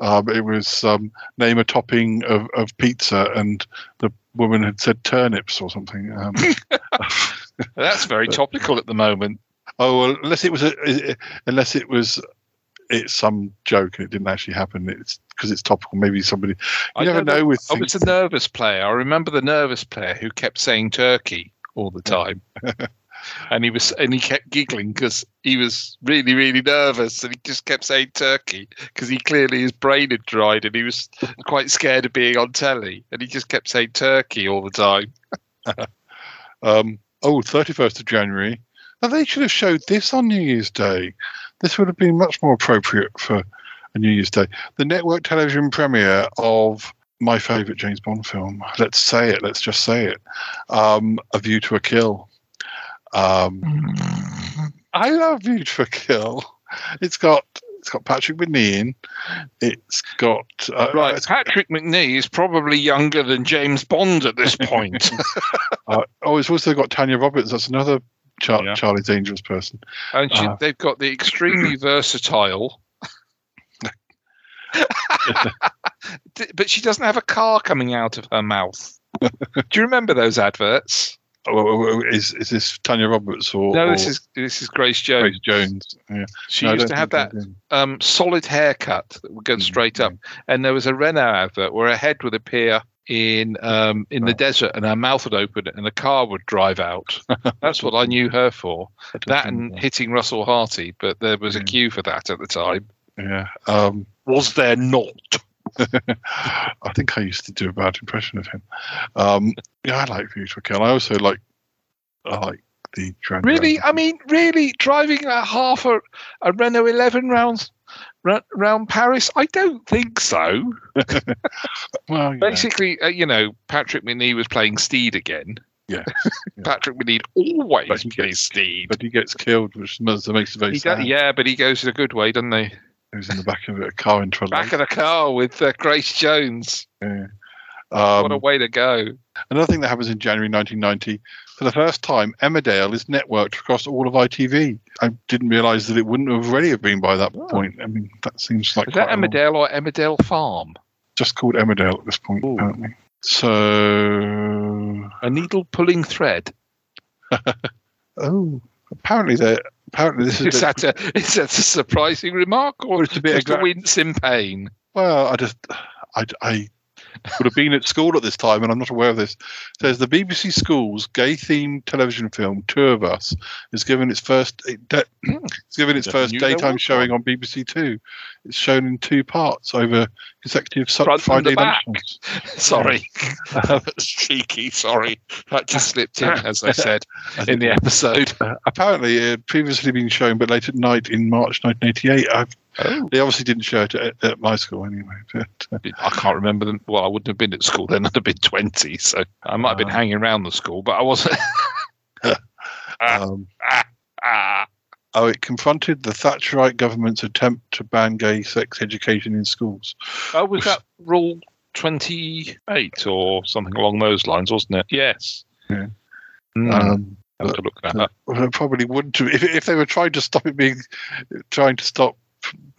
um, it was um, name a topping of, of pizza, and the woman had said turnips or something. Um, That's very topical at the moment. Oh, well, unless it was a, unless it was it's some joke and it didn't actually happen. It's because it's topical. Maybe somebody you I never know know with I things. was a nervous player. I remember the nervous player who kept saying turkey all the time. And he was and he kept giggling because he was really really nervous and he just kept saying turkey because he clearly his brain had dried and he was quite scared of being on telly and he just kept saying turkey all the time Um, oh, 31st of January. Now they should have showed this on New Year's Day. This would have been much more appropriate for a New Year's Day. The network television premiere of my favourite James Bond film. Let's say it. Let's just say it. Um, a View to a Kill. Um, I love View to a Kill. It's got it's got Patrick Whitney in. It's got uh, right patrick macnee is probably younger than james bond at this point uh, oh, it's also got Tanya Roberts. That's another Char- Charlie Dangerous person. and she, Uh, they've got the extremely versatile but she doesn't have a car coming out of her mouth. Do you remember those adverts? Oh, is is this Tanya Roberts or No, this is this is Grace Jones. Grace Jones? Yeah. She No, used to have that um, solid haircut that would go straight up, and there was a Renault advert where her head would appear in um, in the desert, and her mouth would open and a car would drive out. That's what I knew her for. That and hitting Russell Harty, but there was a cue for that at the time. Yeah. Um, Was there not? I think I used to do a bad impression of him. Um, yeah, I like View to a Kill. I also like I like the Grand Really? I mean, really driving a half a, a Renault 11 rounds round Paris? I don't think so. well, yeah. Basically, uh, you know, Patrick Macnee was playing Steed again. Yeah. Patrick Macnee always plays Steed. But he gets killed, which makes makes it very He sad. does, yeah, but he goes in a good way, doesn't he? Was in the back of a car in a Back of the car with uh, Grace Jones. Yeah. what a Um, way to go. Another thing that happens in January 1990, for the first time, Emmerdale is networked across all of ITV. I didn't realise that it wouldn't have already have been by that point. I mean, that seems like Is that a long- Emmerdale or Emmerdale Farm? just called Emmerdale at this point, apparently. So, A needle pulling thread. oh, apparently they apparently this is Is that a, is that a surprising remark or it's a bit just a wince in pain? Well, I just, I, I would have been at school at this time, and I'm not aware of this. It says the BBC Schools gay-themed television film Two of Us is given its first, de- it's given its Never first daytime showing on BBC Two. It's shown in two parts over consecutive su- Front Friday the back. lunchtons. Sorry. That's cheeky. Sorry. That just slipped in, as I said in the episode. Uh, apparently, it had previously been shown, but late at night in March 1988. I've, Oh. They obviously didn't show it at, at my school anyway. But, uh, I can't remember them. Well, I wouldn't have been at school then. I'd have been 20. So I might have been Ah. hanging around the school, but I wasn't. um, ah, Oh, it confronted the Thatcherite government's attempt to ban gay sex education in schools. oh, was that rule 28 or something along those lines, wasn't it? Yes. Yeah. Hmm. Um, I'll have to look that up. probably wouldn't have if, if they were trying to stop it being, trying to stop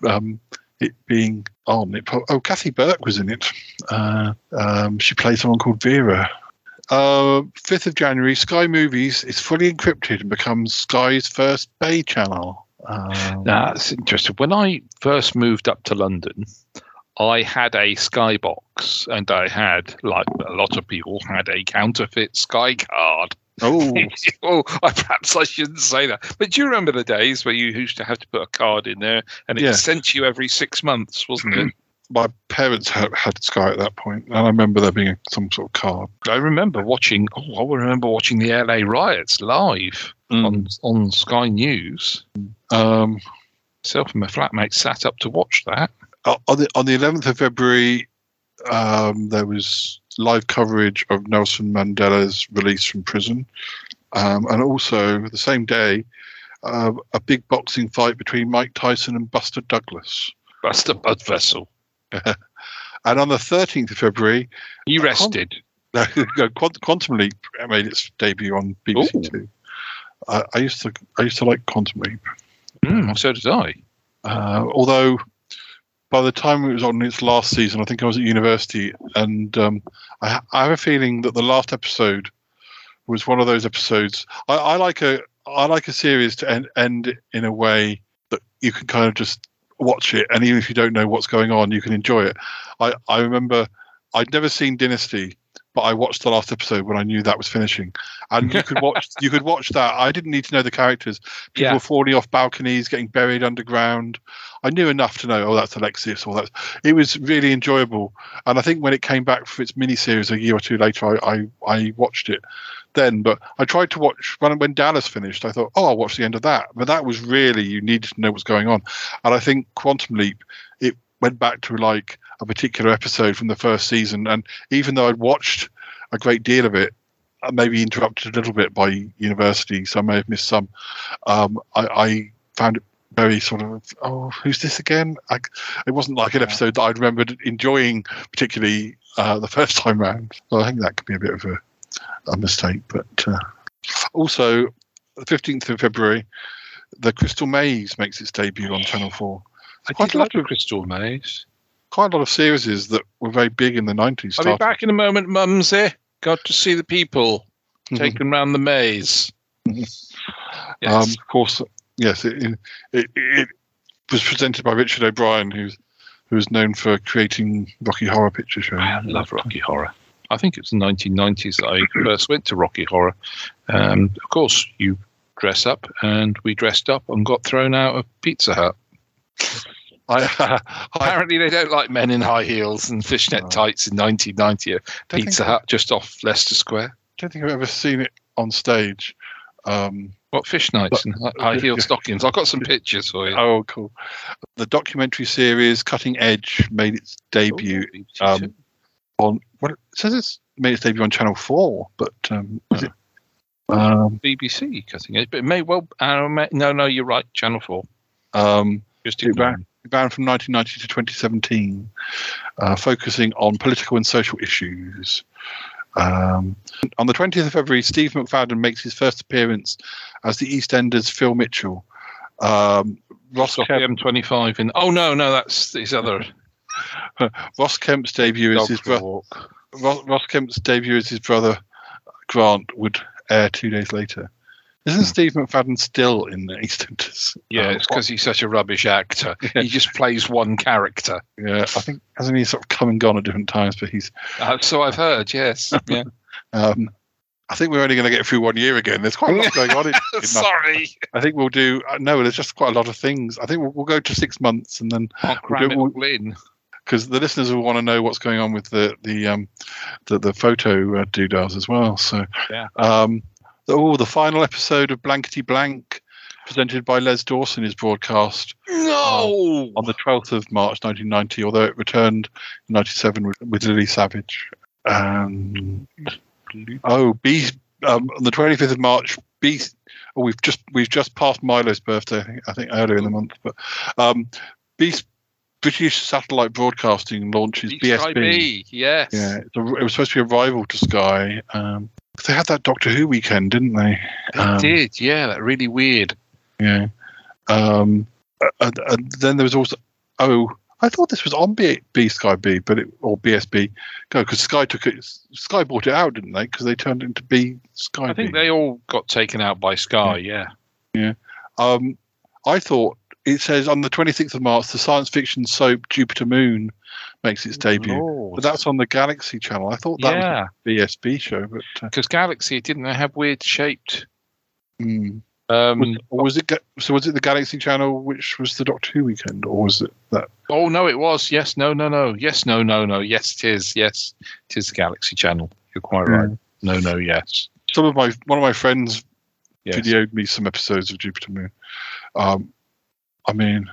um, it being on. It, oh, Kathy Burke was in it. Uh, um, she played someone called Vera. Uh, 5th of January, Sky Movies is fully encrypted and becomes Sky's first Bay channel. Um, That's interesting. When I first moved up to London, I had a Skybox, and I had, like a lot of people, had a counterfeit Sky card. Oh, oh, I, perhaps I shouldn't say that. But do you remember the days where you used to have to put a card in there, and it Yeah. sent you every six months, wasn't it? my parents had, had Sky at that point, and I remember there being some sort of card. I remember watching. Oh, I remember watching the LA riots live on on Sky News. Um, Self and my flatmate sat up to watch that. Uh, on the on the 11th of February, um, there was live coverage of Nelson Mandela's release from prison, um, and also the same day, uh, a big boxing fight between Mike Tyson and Buster Douglas. Buster Bud Vessel. and on the 13th of February, he rested. No, no, Quantum Leap made its debut on BBC Two. I, I used to I used to like Quantum Leap. Mm, so did I. Uh, although by the time it was on its last season, I think I was at university, and um, I, I have a feeling that the last episode was one of those episodes. I, I like a I like a series to end, end in a way that you can kind of just watch it, and even if you don't know what's going on, you can enjoy it. I, I remember I'd never seen Dynasty, but I watched the last episode when I knew that was finishing, and you could watch you could watch that. I didn't need to know the characters. People Yeah. were falling off balconies, getting buried underground. I knew enough to know, oh, that's Alexis, or that's. It was really enjoyable, and I think when it came back for its miniseries a year or two later, I I, I watched it then. But I tried to watch when when Dallas finished. I thought, oh, I'll watch the end of that. But that was really you needed to know what's going on, and I think Quantum Leap it went back to like a particular episode from the first season, and even though I'd watched a great deal of it. Maybe interrupted a little bit by university, so I may have missed some. Um, I, I found it very sort of oh who's this again? I, it wasn't like an episode that i'd remembered enjoying particularly uh, the first time round. So i think that could be a bit of a, a mistake but uh, also the 15th of february the crystal maze makes its debut on channel 4 I quite a lot like of Crystal Maze. quite a lot of series that were very big in the 90s I'll be back in a moment, Mumsy. Got to see the people taken round the maze. Um, of course, yes, it, it, it was presented by Richard O'Brien, who's who's known for creating Rocky Horror Picture Show. I love Rocky Horror. I think it was the 1990s that I first went to Rocky Horror. Um, of course, you dress up, and we dressed up and got thrown out of Pizza Hut. I, Apparently, they don't like men in high heels and fishnet tights in 1990 at Pizza Hut just off Leicester Square. I don't think I've ever seen it on stage. Um, What fish nights and high yeah. stockings? I've got some pictures for you. oh, cool. The documentary series Cutting Edge made its debut um, on. Well, it says it's made its debut on Channel Four, but um, was it? Um, BBC cutting edge, but it may well. Uh, no, no, you're right. Channel Four. um, Just ignore ran from 1990 to 2017, uh, focusing on political and social issues. Um, on the 20th of February, Steve McFadden makes his first appearance as the EastEnders Phil Mitchell. Um, Ross, Kemp, M25 in. Oh no, no, that's his other. Ross Kemp's debut Dog his brother. Ross, Ross Kemp's debut as his brother Grant would air two days later. Isn't Steve McFadden still in the EastEnders? Yeah, Um, it's because he's such a rubbish actor. He just plays one character. yeah, I think hasn't he sort of come and gone at different times, but he's Uh, so I've heard. Yes. Yeah. Um, I think we're only going to get through one year again. There's quite a lot going on. In. Sorry. I think we'll do. Uh, no, there's just quite a lot of things. I think we'll, we'll go to six months and then I'll cram it all in. because the listeners will want to know what's going on with the the um the, the photo uh, doodles as well. So Yeah. um, oh, the final episode of Blankety Blank, presented by Les Dawson, is broadcast No. on the 12th of March 1990. Although it returned in '97 with, with Lily Savage. Um, oh, B um, on the 25th of March. B. Oh, we've just we've just passed Milo's birthday. I think, I think earlier in the month, but um, B. British Satellite Broadcasting launches BSB. BSB. Yes. Yeah, a, it was supposed to be a rival to Sky. Um, they had that Doctor Who weekend, didn't they? They Um, did. Yeah. That really weird. Yeah. Um, and, and then there was also oh, I thought this was on B, B Sky B, but it or BSB go because Sky took it. Sky bought it out, didn't they? Because they turned it into B Sky I think B. they all got taken out by Sky. Yeah. Yeah. Um, I thought it says on the 26th of March, the science fiction soap Jupiter Moon makes its debut, Lord. but that's on the Galaxy Channel. I thought that Yeah. was a BSB show, but uh, Because Galaxy didn't they have weird shaped. mm. Um, was, or was it so? Was it the Galaxy Channel, which was the Doctor Who weekend, or was it that? oh no, it was. Yes. No. No. No. Yes. No. No. No. Yes. It is. Yes. It is the Galaxy Channel. You're quite right. No. No. Yes. Some of my one of my friends Yes. videoed me some episodes of Jupiter Moon. Um, I mean,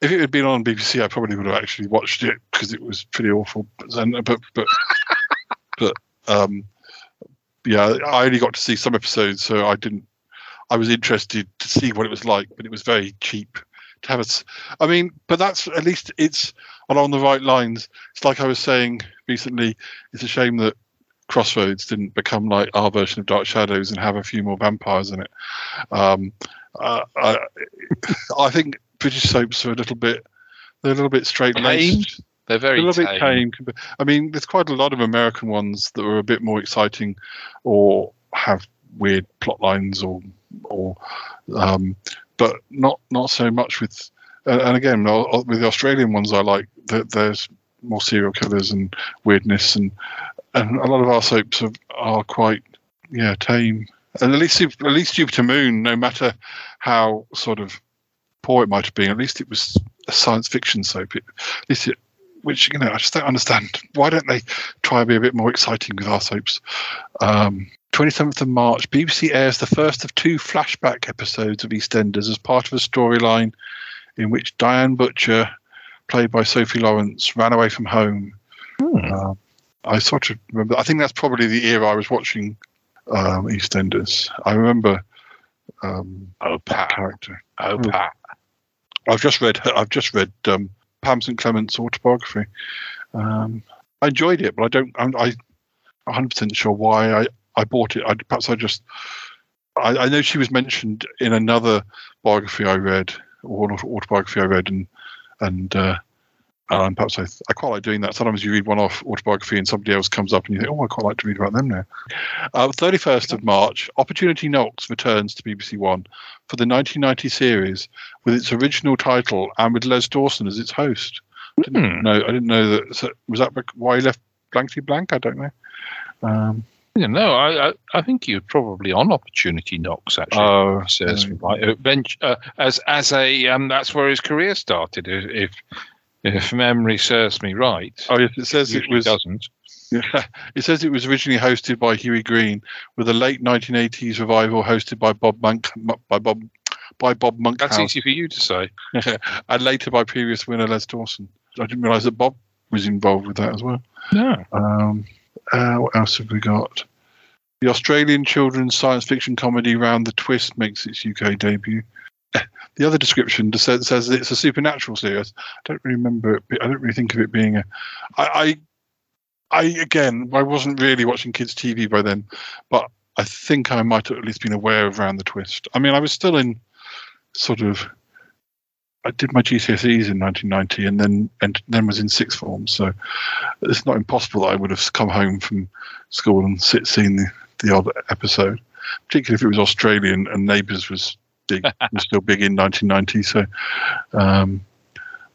if it had been on BBC, I probably would have actually watched it because it was pretty awful. But then, but but but um, yeah, I only got to see some episodes, so I didn't. I was interested to see what it was like, but it was very cheap to have us. I mean, but that's at least it's along the right lines. It's like I was saying recently. It's a shame that Crossroads didn't become like our version of Dark Shadows and have a few more vampires in it. Um, uh, I, I think British soaps are a little bit they're a little bit straight laced. They're very a little tame. bit tame. I mean, there's quite a lot of American ones that are a bit more exciting, or have weird plot lines, or or um, but not not so much with. And again, with the Australian ones, I like that there's more serial killers and weirdness, and and a lot of our soaps are, are quite yeah tame. And at least at least Jupiter Moon, no matter how sort of poor it might have been, at least it was a science fiction soap. It, at least it, which you know, I just don't understand. Why don't they try and be a bit more exciting with our soaps? Um, 27th of March, BBC airs the first of two flashback episodes of EastEnders as part of a storyline in which Diane Butcher, played by Sophie Lawrence, ran away from home. Um, I sort of remember. I think that's probably the era I was watching um, EastEnders. I remember. Um, oh, that character. Oh, Pat. I've just read. I've just read um, Pam St Clement's autobiography. Um, I enjoyed it, but I don't. I'm, I, 100 percent sure why I, I bought it. I, perhaps I just. I, I know she was mentioned in another biography I read, or autobiography I read, and and uh, um, perhaps I, I quite like doing that. Sometimes you read one off autobiography and somebody else comes up and you think, oh, I quite like to read about them now. Uh, 31st of March, Opportunity Knocks returns to BBC One for the 1990 series with its original title and with Les Dawson as its host. Didn't know. I didn't know that. So was that why he left Blankety Blank? I don't know. Um, Yeah, no, I, I, I think he was probably on opportunity knocks actually. Oh, says right, uh, as as a um, that's where his career started. If if, if memory serves me right. Oh, yes, it says it was. doesn't. Yeah, it says it was originally hosted by Hughie Green, with a late 1980s revival hosted by Bob Monk by Bob by Bob Monkhouse. That's easy for you to say. and later by previous winner Les Dawson. I didn't realise that Bob was involved with that as well. No. Um, uh, what else have we got? The Australian children's science fiction comedy Round the Twist makes its UK debut. The other description says, says it's a supernatural series. I don't remember it. I don't really think of it being a. I, I, I again, I wasn't really watching kids' TV by then, but I think I might have at least been aware of Round the Twist. I mean, I was still in sort of I did my GCSEs in 1990 and then and then was in sixth form. So it's not impossible that I would have come home from school and sit, seen the, the odd episode, particularly if it was Australian and Neighbours was big, was still big in 1990. So um,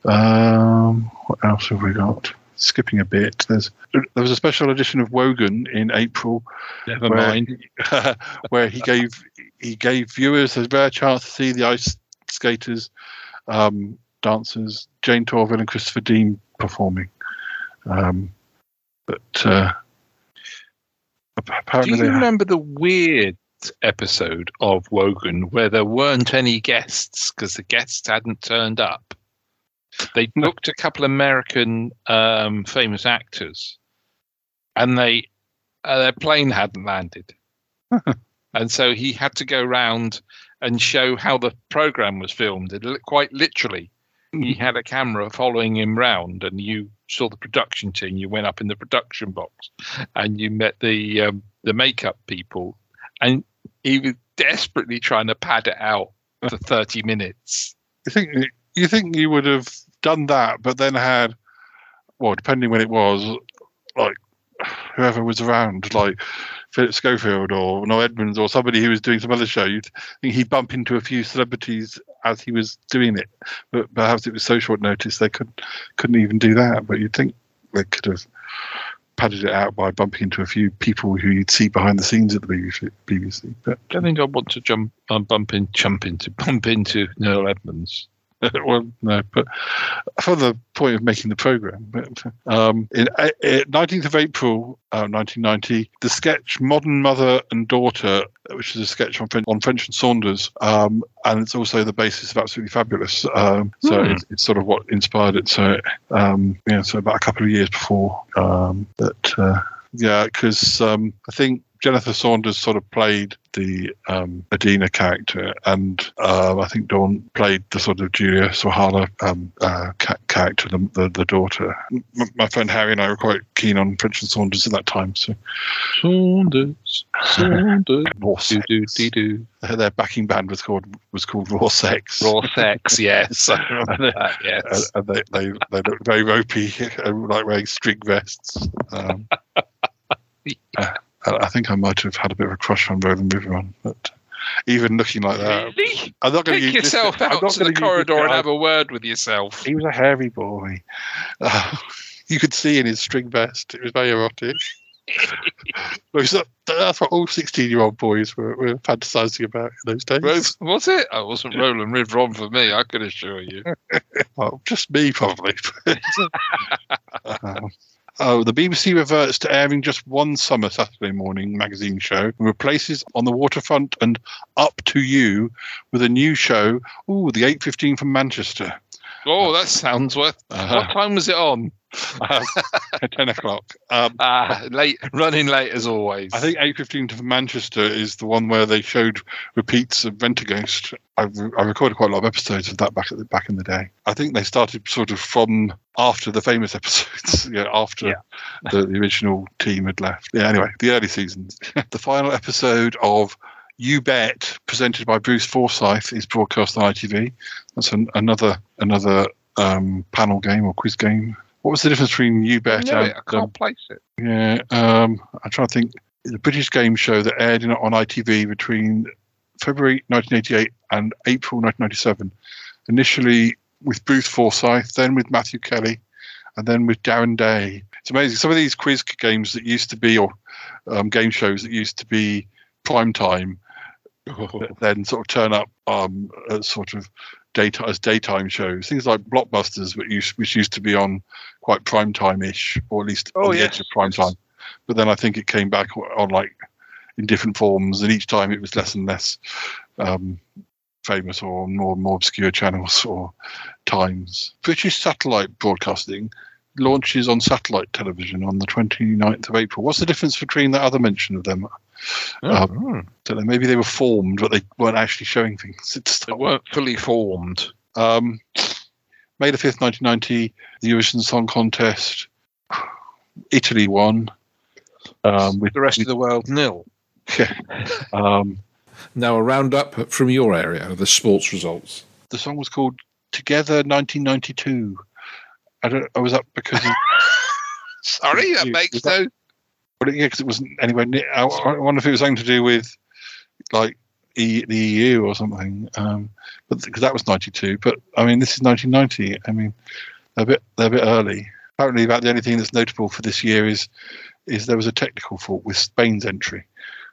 um, what else have we got? Skipping a bit, there's there was a special edition of Wogan in April. Never where- mind. where he gave he gave viewers a rare chance to see the ice skaters, um, dancers, Jayne Torvill and Christopher Dean performing. Um, but uh, ap- Do you remember the weird episode of Wogan where there weren't any guests because the guests hadn't turned up? They booked a couple of American um, famous actors, and they uh, their plane hadn't landed, and so he had to go round and show how the program was filmed. It, quite literally, he had a camera following him round, and you saw the production team. You went up in the production box, and you met the um, the makeup people, and he was desperately trying to pad it out for thirty minutes. you think you think you would have done that, but then had well, depending when it was, like whoever was around, like Philip Schofield or Noel Edmonds or somebody who was doing some other show, you'd think he'd bump into a few celebrities as he was doing it. But perhaps it was so short notice they could couldn't even do that. But you'd think they could have padded it out by bumping into a few people who you'd see behind the scenes at the BBC. BBC. But I think I want to jump, um, bump in, jump into, bump into Noel Edmonds. well, no, but for the point of making the program. But um, in uh, uh, 19th of April, uh, 1990, the sketch "Modern Mother and Daughter," which is a sketch on French, on French and Saunders, um, and it's also the basis of Absolutely Fabulous. Um, so Hmm. it's, it's sort of what inspired it. So um, yeah, so about a couple of years before um, that. Uh, yeah, because um, I think Jennifer Saunders sort of played the um, Edina character, and uh, I think Dawn played the sort of Julia Sawalha um, uh, character, the, the, the daughter. M- my friend Harry and I were quite keen on French and Saunders at that time, so Saunders, Saunders, Raw Sex. do do do. Their backing band was called was called Raw Sex. Raw sex, yes, I remember that, and, yes. and they, they, they looked very ropey, like wearing string vests. Um, uh, I I think I might have had a bit of a crush on Roland Rivron, but even looking like that, Really? I'm not going to use this- yourself out to the gonna use this corridor and have a word with yourself. He was a hairy boy. Uh, you could see in his string vest. It was very erotic. That's what all 16 year old boys were, were fantasizing about in those days. Ro- was it? I wasn't Roland Rivron for me, I can assure you. Well, just me, probably. Um, oh, the BBC reverts to airing just one summer Saturday morning magazine show and replaces On the Waterfront and Up to You with a new show, ooh, the 8.15 from Manchester. Oh, that sounds worth. Uh-huh. What time was it on? Um, at 10 o'clock. Um, Ah, late, running late as always. I think 8.15 from Manchester is the one where they showed repeats of Rentaghost. I, I recorded quite a lot of episodes of that back at the, back in the day. I think they started sort of from after the famous episodes, yeah, after The, the original team had left. Yeah, anyway, the early seasons. the final episode of You Bet, presented by Bruce Forsyth, is broadcast on ITV. That's an, another another um, panel game or quiz game. What was the difference between You I Bet know and I can't um, place it. yeah, um, I'm trying to think. The British game show that aired in, on ITV between February 1988 and April 1997. Initially with Bruce Forsyth, then with Matthew Kelly, and then with Darren Day. It's amazing. Some of these quiz games that used to be, or um, game shows that used to be prime time, then sort of turn up um, as sort of daytime as daytime shows. Things like Blockbusters, which used, which used to be on quite prime time ish, or at least Oh, on the edge of prime time. But then I think it came back on like in different forms, and each time it was less and less um, famous or more more obscure channels or times. British satellite broadcasting launches on satellite television on the 29th of April. What's the difference between that other mention of them? Um, don't know, maybe they were formed, but they weren't actually showing things. It's They weren't fully formed. um, May the 5th, 1990, the Eurovision Song Contest. Italy won. Um, with The rest of the world nil. yeah. um, Now, a roundup from your area of the sports results. the song was called Together 1992. I don't. I was up because of, Sorry, that Was makes that- no. But yeah, because it wasn't anywhere near. I, I wonder if it was something to do with like e, the EU or something. Um, but because that was 92. But I mean, this is 1990. I mean, they're a bit they're a bit early. Apparently, about the only thing that's notable for this year is is there was a technical fault with Spain's entry.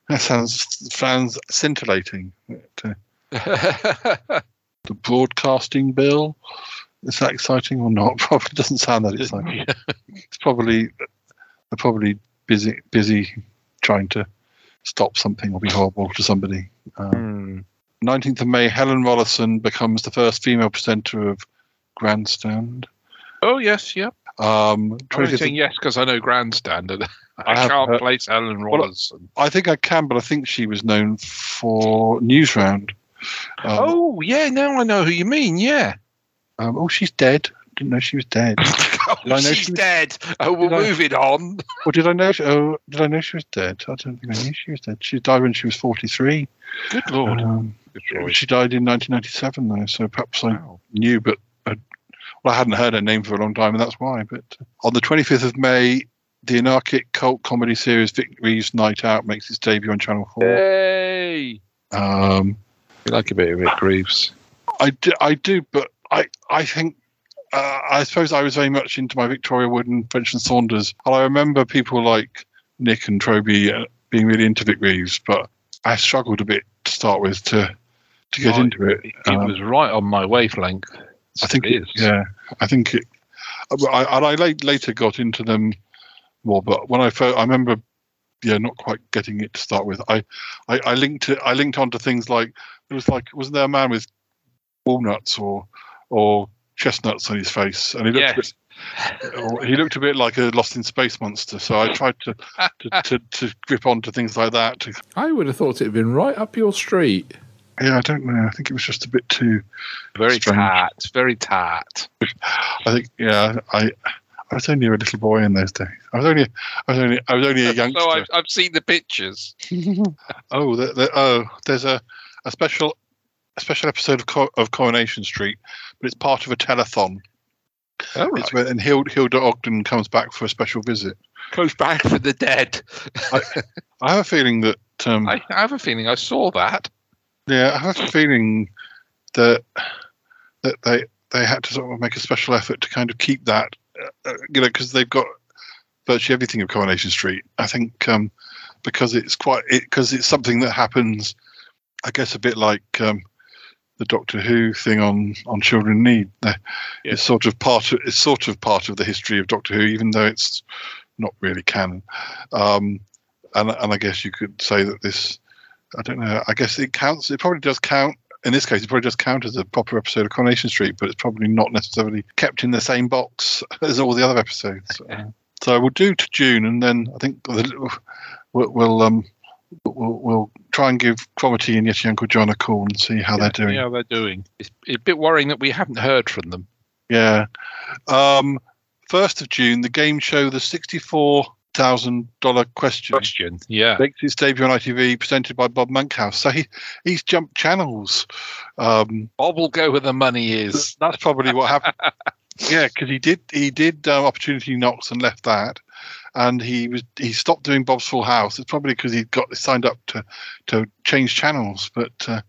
That sounds sounds scintillating. But, uh, the broadcasting bill is that exciting or not? Probably doesn't sound that exciting. it's probably they're probably busy busy trying to stop something or be horrible to somebody. Um, 19th of May, Helen Rollason becomes the first female presenter of Grandstand. oh yes, yep. Um, I'm saying yes because I know Grandstand. And I, I can't heard- place Helen Rollins. I think I can, but I think she was known for Newsround. Um, oh yeah, now I know who you mean. Yeah. um, oh, she's dead. Didn't know she was dead. Oh, Did I know she's she was- dead. Oh, we're I- moving on. Or did I know? She, oh, did I know she was dead? I don't think I knew she was dead. She died when she was forty-three. Good lord. Um, Good she died in 1997, though. So perhaps I knew, but I, well, I hadn't heard her name for a long time, and that's why. But uh, on the 25th of May, the anarchic cult comedy series Vic Reeves Night Out makes its debut on Channel Four. Hey. Um, You like a bit of Rick Greaves. I do, I do, but I, I think, uh, I suppose I was very much into my Victoria Wood and French and Saunders. And I remember people like Nick and Troby uh, being really into Vic Reeves, but I struggled a bit to start with to to get Right. into it. It Um, was right on my wavelength. I think it is. Yeah, I think it. I, and I late, later got into them more, but when I first, I remember, yeah, not quite getting it to start with. I, I, I linked it. I linked onto things like it was like wasn't there a man with walnuts or or chestnuts on his face, and he looked yeah. a bit, oh, he looked a bit like a Lost in Space monster. So I tried to to, to, to grip onto things like that. I would have thought it had been right up your street. yeah, I don't know. I think it was just a bit too. Very Strange. tart. Very tart. I think yeah, I I was only a little boy in those days. I was only I was only I was only a youngster. No, I've, I've seen the pictures. oh, the, the, oh, there's a, a special a special episode of Co- of Coronation Street, but it's part of a telethon. Oh, It's when and Hilda, Hilda Ogden comes back for a special visit. Goes back for the dead. I have a feeling that um, I have a feeling I saw that. yeah, I have a feeling that that they they had to sort of make a special effort to kind of keep that, uh, uh, you know, because they've got virtually everything of Coronation Street. I think um, because it's quite because it's something that happens, I guess, a bit like um, the Doctor Who thing on on Children Need. They're- It's sort of part of it's sort of part of the history of Doctor Who, even though it's not really canon. Um, and and I guess you could say that this, I don't know. I guess it counts. It probably does count. In this case, it probably does count as a proper episode of Coronation Street, but it's probably not necessarily kept in the same box as all the other episodes. Uh, so we'll do to June, and then I think we'll, we'll um we'll, we'll try and give Cromitty and Yeti Uncle John a call and see how they're doing. Yeah, they're doing. It's, a bit worrying that we haven't heard from them. Yeah. Um, first of June, the game show, the sixty-four thousand dollar question, Question. Yeah. makes its debut on ITV, presented by Bob Monkhouse. So he he's jumped channels. Um, Bob will go where the money is. that's probably what happened. yeah, because he did he did um, Opportunity Knocks and left that, and he was he stopped doing Bob's Full House. It's probably because he got signed up to to change channels, but. Uh,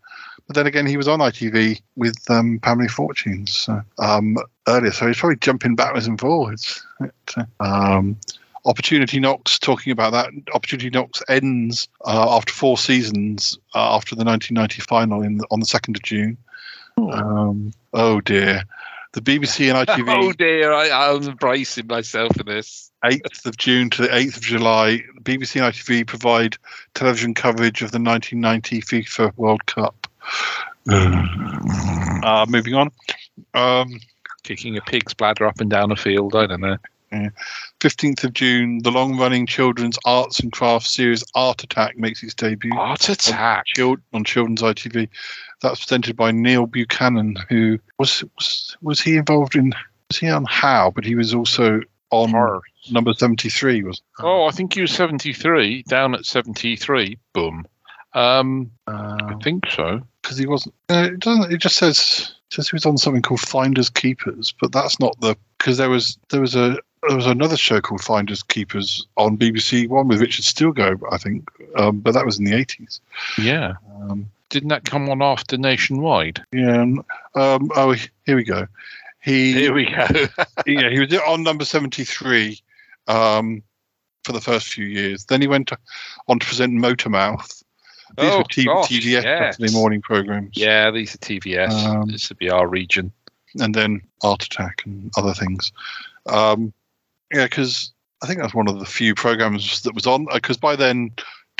but then again, he was on ITV with um, Family Fortunes so, um, earlier, so he's probably jumping backwards and forwards. Uh, um, Opportunity Knocks, talking about that, Opportunity Knocks ends uh, after four seasons uh, after the 1990 final in the, on the 2nd of June. Um, oh dear. The BBC and ITV. Oh dear, I, I'm bracing myself for this. 8th of June to the 8th of July, BBC and ITV provide television coverage of the 1990 FIFA World Cup. uh, moving on. Um, Kicking a pig's bladder up and down a field, I don't know. 15th of June, the long running children's arts and crafts series Art Attack makes its debut. Art Attack? Chil- on Children's ITV. That's presented by Neil Buchanan, who was, was, was he involved in, was he on How? But he was also on number 73, was Oh, I think he was 73, down at 73. Boom. Um, I think so. because he wasn't. Uh, it doesn't. It just says says he was on something called Finders Keepers, but that's not the because there was there was a there was another show called Finders Keepers on BBC One with Richard Stilgoe, I think, um, but that was in the eighties. Yeah. Um, Didn't that come on after Nationwide? yeah. and, Um, oh, here we go. He Here we go. yeah, he was on number seventy three um, for the first few years. Then he went on to present Motormouth. These Oh, were TV, gosh, TVS yes. Saturday morning programs. yeah, these are TVS. Um, this would be our region. and then Art Attack and other things. Um, yeah, because I think that's one of the few programs that was on. Because by then,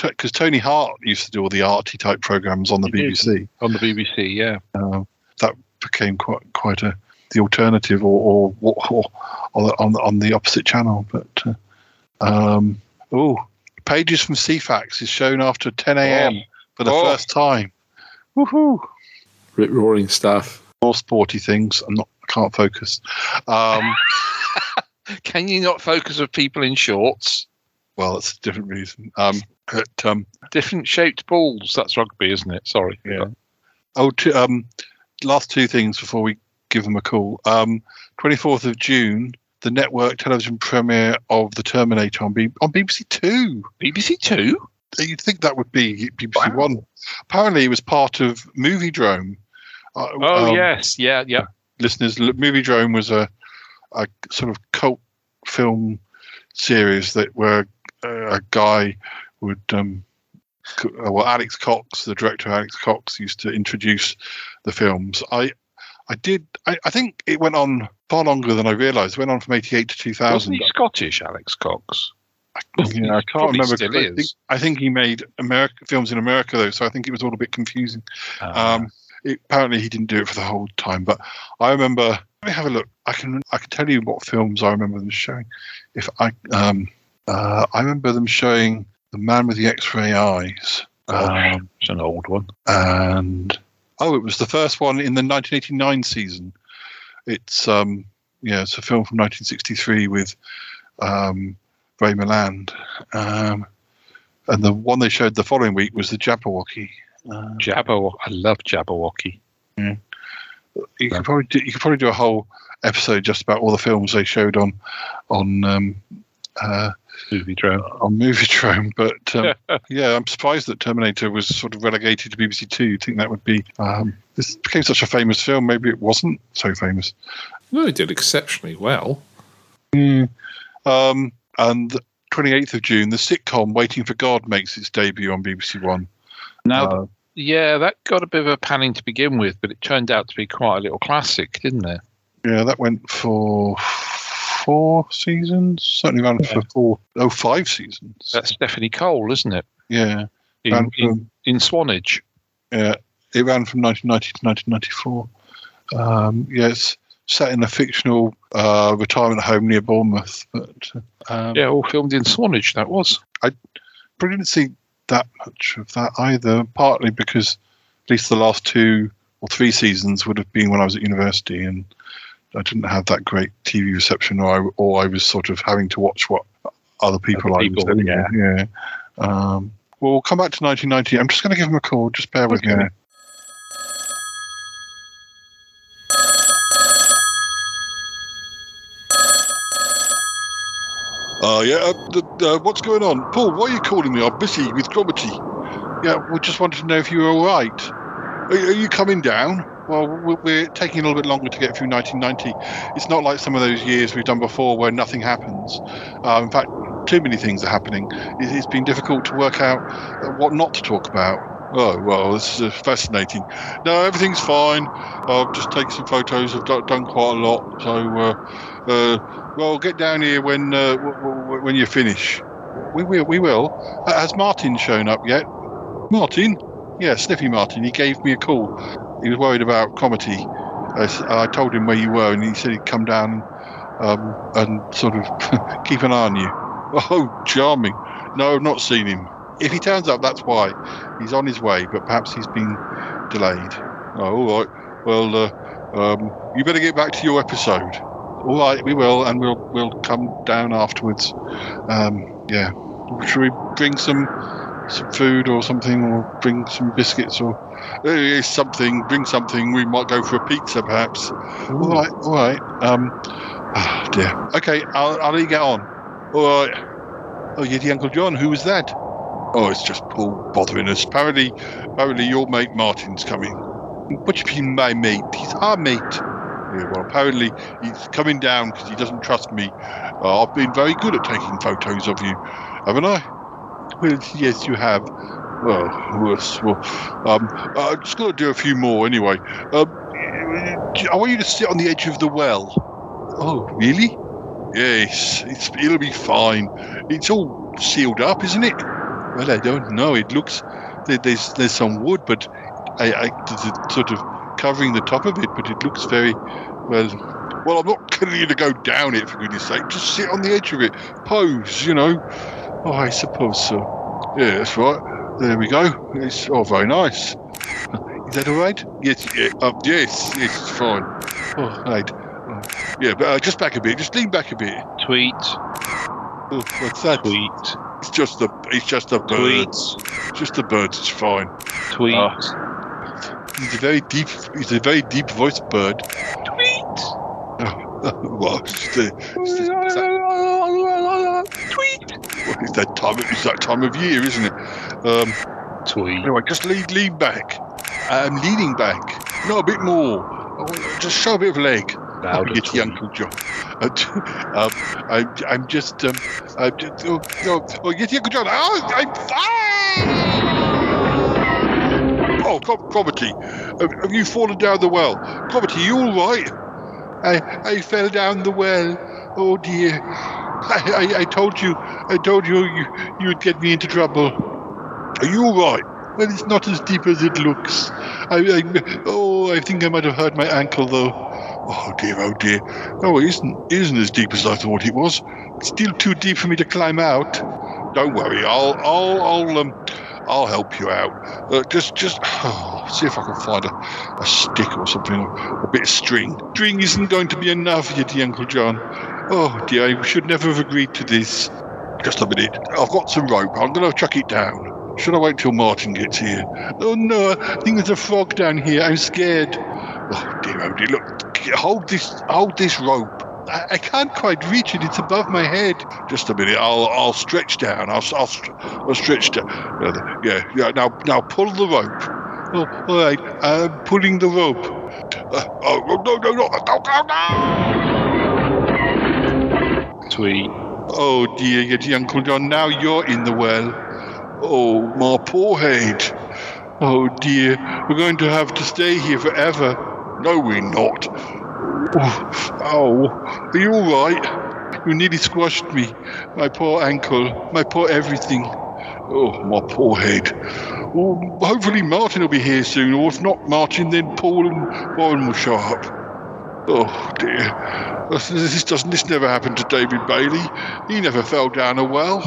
because Tony Hart used to do all the arty type programs on the He did. BBC. On the BBC, yeah. Uh, that became quite quite a the alternative, or or, or, on, the, on the- on the opposite channel. But uh, um, oh, pages from Ceefax is shown after 10 a.m. for the Oh. first time. Woohoo! Rip roaring stuff. More sporty things. I'm not. I can't focus. Um, Can you not focus with people in shorts? well, that's a different reason. Um, but, um, Different shaped balls. That's rugby, isn't it? Sorry. Yeah. oh, two, um, last two things before we give them a call. Um, 24th of June, the network television premiere of The Terminator on, B- on BBC Two. BBC Two? You'd think that would be BBC One. Apparently, it was part of Moviedrome. Uh, Oh, um, yes. Yeah, yeah. listeners, Moviedrome was a, a sort of cult film series that where uh, a guy would, um, uh, well, Alex Cox, the director Alex Cox, used to introduce the films. I, I did. I, I think it went on far longer than I realised. It went on from '88 to 2000. Wasn't he Scottish, Alex Cox? I can't Probably remember. still 'cause I think, is. I think he made American films in America though, so I think it was all a bit confusing. Ah. Um, it, apparently, he didn't do it for the whole time, but I remember. Let me have a look. I can I can tell you what films I remember them showing. If I um uh, I remember them showing The Man with the X-Ray Eyes. Um, it's an old one. and oh, it was the first one in the 1989 season. It's um, yeah, it's a film from 1963 with um, Ray Milland, um, and the one they showed the following week was the Jabberwocky. Uh, Jabberwocky. I love Jabberwocky. You could probably do, you could probably do a whole episode just about all the films they showed on on um, uh, Moviedrome. on Moviedrome. But um, yeah, I'm surprised that Terminator was sort of relegated to BBC Two. You'd think that would be um, this became such a famous film. Maybe it wasn't so famous. No, it did exceptionally well. Um, and 28th of June, the sitcom Waiting for God makes its debut on BBC One. Now, Uh, yeah, that got a bit of a panning to begin with, but it turned out to be quite a little classic, didn't it? yeah, that went for four seasons. Certainly ran for four, oh, five seasons. That's Stephanie Cole, isn't it? Yeah, In, ran in, in Swanage. yeah, it ran from 1990 to 1994. Um, yeah, set in a fictional uh, retirement home near Bournemouth. But um, Yeah, all filmed in Swanage, that was. I didn't see that much of that either. Partly because at least the last two or three seasons would have been when I was at university, and I didn't have that great TV reception, or I, or I was sort of having to watch what other people Other I was people, living yeah. Yeah. Um, well, we'll come back to 1990. I'm just going to give him a call. Just bear with me. Okay. Uh, yeah, uh, the, uh, what's going on? Paul, why are you calling me? I'm busy with comedy. Yeah, we just wanted to know if you were all right. Are, are you coming down? Well, we- we're taking a little bit longer to get through 1990. It's not like some of those years we've done before where nothing happens. Uh, in fact, too many things are happening. It, it's been difficult to work out uh, what not to talk about. Oh, well, this is uh, fascinating. No, everything's fine. I've just taken some photos. I've done, done quite a lot. So, uh, well, get down here when uh, when you finish. We will. We will. Has Martin shown up yet? Martin? Yeah, Sniffy Martin. He gave me a call. He was worried about Cromitty. I told him where you were, and he said he'd come down um, and sort of keep an eye on you. Oh, charming. No, I've not seen him. If he turns up, that's why. He's on his way, but perhaps he's been delayed. Oh, all right. Well, uh, um, you better get back to your episode. All right, we will, and we'll we'll come down afterwards. Um, yeah. Should we bring some some food or something, or bring some biscuits or uh, something? Bring something. We might go for a pizza, perhaps. All right, all right. Um, ah, dear. Okay, I'll I'll let you get on. All right. Oh, Yeti Uncle John, who was that? Oh, it's just Paul bothering us. Apparently, apparently your mate Martin's coming. What do you mean, my mate? He's our mate. Yeah, well, apparently he's coming down because he doesn't trust me. Uh, I've been very good at taking photos of you, haven't I? Well, yes, you have. Well, worse. Well, um, I'm just going to do a few more anyway. Um, I want you to sit on the edge of the well. Oh, really? Yes, it's, it'll be fine. It's all sealed up, isn't it? Well, I don't know. It looks there's there's some wood, but I, I there's a sort of covering the top of it, but it looks very well. Well, I'm not telling you to go down it for goodness sake. Just sit on the edge of it, pose. You know. Oh, I suppose so. Yeah, that's right. There we go. It's oh, very nice. Is that all right? Yes, yeah, uh, yes, yes, it's fine. Oh, right. Uh, yeah, but uh, just back a bit. Just lean back a bit. Tweet. Oh, what's that? Tweet. It's just the it's just the birds. Just the birds. It's fine. Tweet. He's a very deep. He's a very deep voiced bird. Tweet. well, it's the, it's the- it's that, Tweet. well, it's that time. Of, it's that time of year, isn't it? Um, Tweet. anyway, just lean, lean back. I'm leaning back. No, a bit more. Oh, Just show a bit of leg. Louder, Oh, Yeti tweet. Uncle John. Uh, um, I'm, I'm just. Um, I'm just oh, oh, oh, Yeti Uncle John. Oh, I'm. Ah! Oh, Cromitty. Have, you fallen down the well? Cromitty, you all right? I, I fell down the well. Oh dear. I, I, I told you. I told you you you'd get me into trouble. Are you all right? Well, it's not as deep as it looks. I, I oh, I think I might have hurt my ankle though. Oh dear, oh dear. No, it isn't isn't as deep as I thought it was. Still too deep for me to climb out. Don't worry, I'll I'll I'll um I'll help you out. Uh, just just oh, see if I can find a, a stick or something, or a bit of string. String isn't going to be enough, Yeti Uncle John. Oh dear, I should never have agreed to this. Just a minute. I've got some rope. I'm going to chuck it down. Should I wait till Martin gets here? Oh no, I think there's a frog down here. I'm scared. Oh dear, oh dear. Look, hold this, hold this rope. I, I can't quite reach it. It's above my head. Just a minute. I'll, I'll stretch down. I'll, I'll, str- I'll stretch down. Uh, Yeah, yeah. Now, now pull the rope. Oh, all right. I'm pulling the rope. Uh, oh no, no, no, no, no, no! Tweet. Oh dear, Yeti Uncle John, now you're in the well. Oh, my poor head. Oh dear, we're going to have to stay here forever. No, we're not. Oh, ow. Are you all right? You nearly squashed me. My poor ankle, my poor everything. Oh, my poor head. Oh, hopefully Martin will be here soon, or if not Martin, then Paul and Warren will show up. Oh dear. This, doesn't this never happened to David Bailey. He never fell down a well.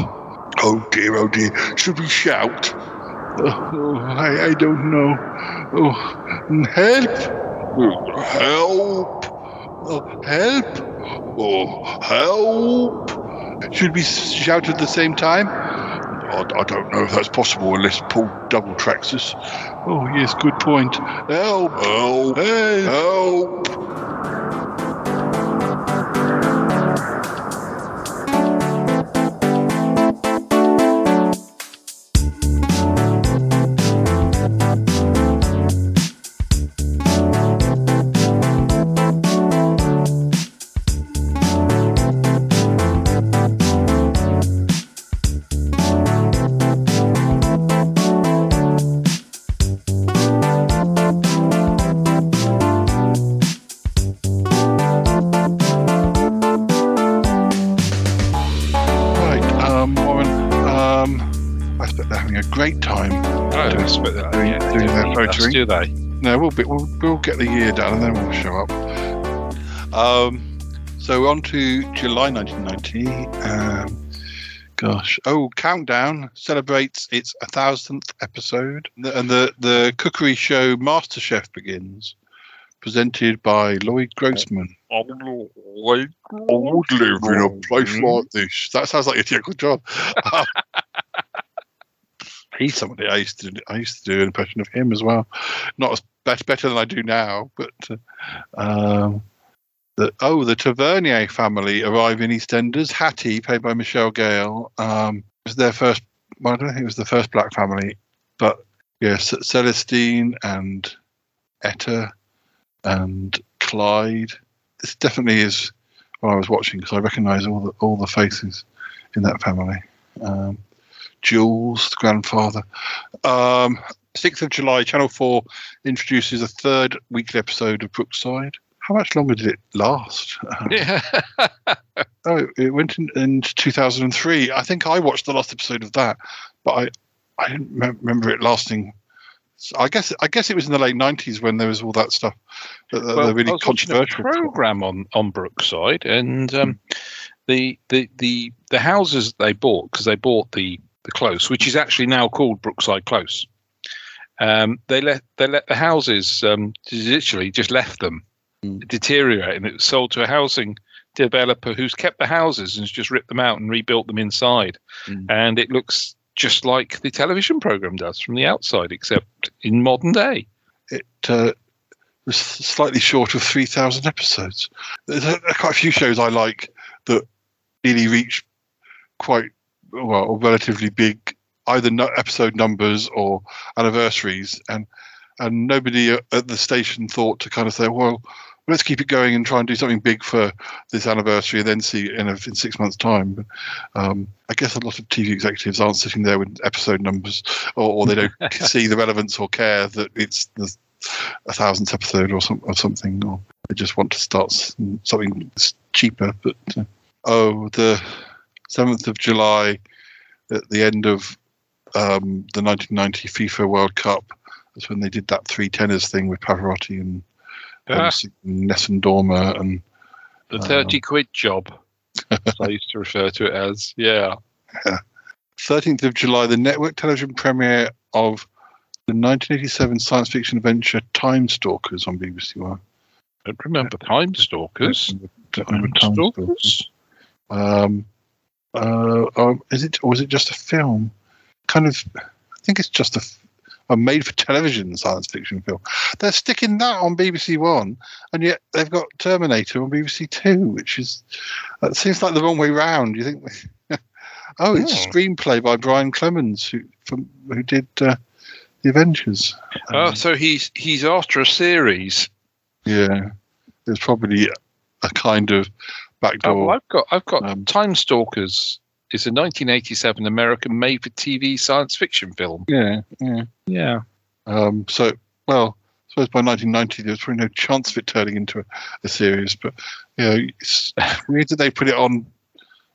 Oh dear, oh dear. Should we shout? Oh, oh, I, I don't know. Oh help! Oh, help! Help! Oh help! Should we shout at the same time? I, I don't know if that's possible unless Paul double tracks us. Oh yes, good point. Help! Help! Help! great do they? No, we'll, be, we'll we'll get the year done and then we'll show up. Um, so on to July 1990. Um, gosh, oh, Countdown celebrates its a thousandth episode, and the the cookery show MasterChef begins, presented by Lloyd Grossman. I would live in a place like this. That sounds like a Uncle John. He's somebody I used to I used to do an impression of him as well. Not as bet- better than I do now, but uh, um, the oh the Tavernier family arrive in EastEnders. Hattie, played by Michelle Gayle, um, was their first. Well, I don't think it was the first black family, but yes, Celestine and Etta and Clyde. This definitely is what I was watching because I recognise all the all the faces in that family. Um, Jules, the grandfather. Um, 6th of July, Channel 4 introduces a third weekly episode of Brookside. How much longer did it last? Um, Yeah. oh, it- went in, into 2003. I think I watched the last episode of that, but I, I didn't mem- remember it lasting. so I guess I guess it was in the late 90s when there was all that stuff. The, the- well, really I was watching a controversial. program on on Brookside, and um, the the the the houses they bought because they bought the the close, which is actually now called Brookside Close. Um, they let they let the houses um, literally just left them deteriorate, and it was sold to a housing developer who's kept the houses and has just ripped them out and rebuilt them inside, and it looks just like the television program does from the outside, except in modern day. it uh, was slightly short of 3,000 episodes. There's a, quite a few shows I like that really reach quite, well, relatively big either episode numbers or anniversaries. And, and nobody at the station thought to kind of say, well, let's keep it going and try and do something big for this anniversary and then see in, a, in six months' time. But, um, I guess a lot of TV executives aren't sitting there with episode numbers or, or they don't see the relevance or care that it's the a thousandth episode or, some, or something, or they just want to start something cheaper. But uh, oh, the seventh of July, at the end of um, the 1990 FIFA World Cup, that's when they did that three tenors thing with Pavarotti and, Ah. and Nessun Dorma and The Um, 30 quid job, as I used to refer to it as. Yeah. 13th of July, the network television premiere of the 1987 science fiction adventure Time Stalkers on BBC One. I don't remember Time Stalkers. Don't remember Time Stalkers. Um, uh, um, is it or was it just a film? Kind of, I think it's just a made-for-television science fiction film. They're sticking that on BBC One, and yet they've got Terminator on BBC Two, which is that seems like the wrong way round. You think? oh, it's a Oh. screenplay by Brian Clemens, who from who did uh, the Avengers. Oh, so he's he's after a series. Yeah, there's probably a kind of Oh, backdoor. well, I've got I've got Um, Time Stalkers. It's a 1987 American made-for-TV science fiction film. yeah, yeah. Yeah. Um, so, well, I suppose by 1990 there was probably no chance of it turning into a, a series. But you know, it's weird that they put it on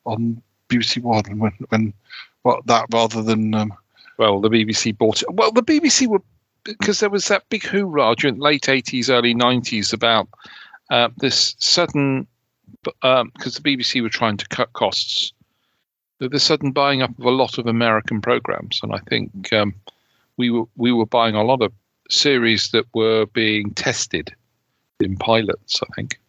on BBC One when when what that rather than um, Well, the BBC bought it. Well, the BBC were because there was that big hoorah during the late 80s, early 90s about uh, this sudden because the BBC were trying to cut costs. The, the sudden buying up of a lot of American programs, and I think um, we were we were buying a lot of series that were being tested in pilots. I think.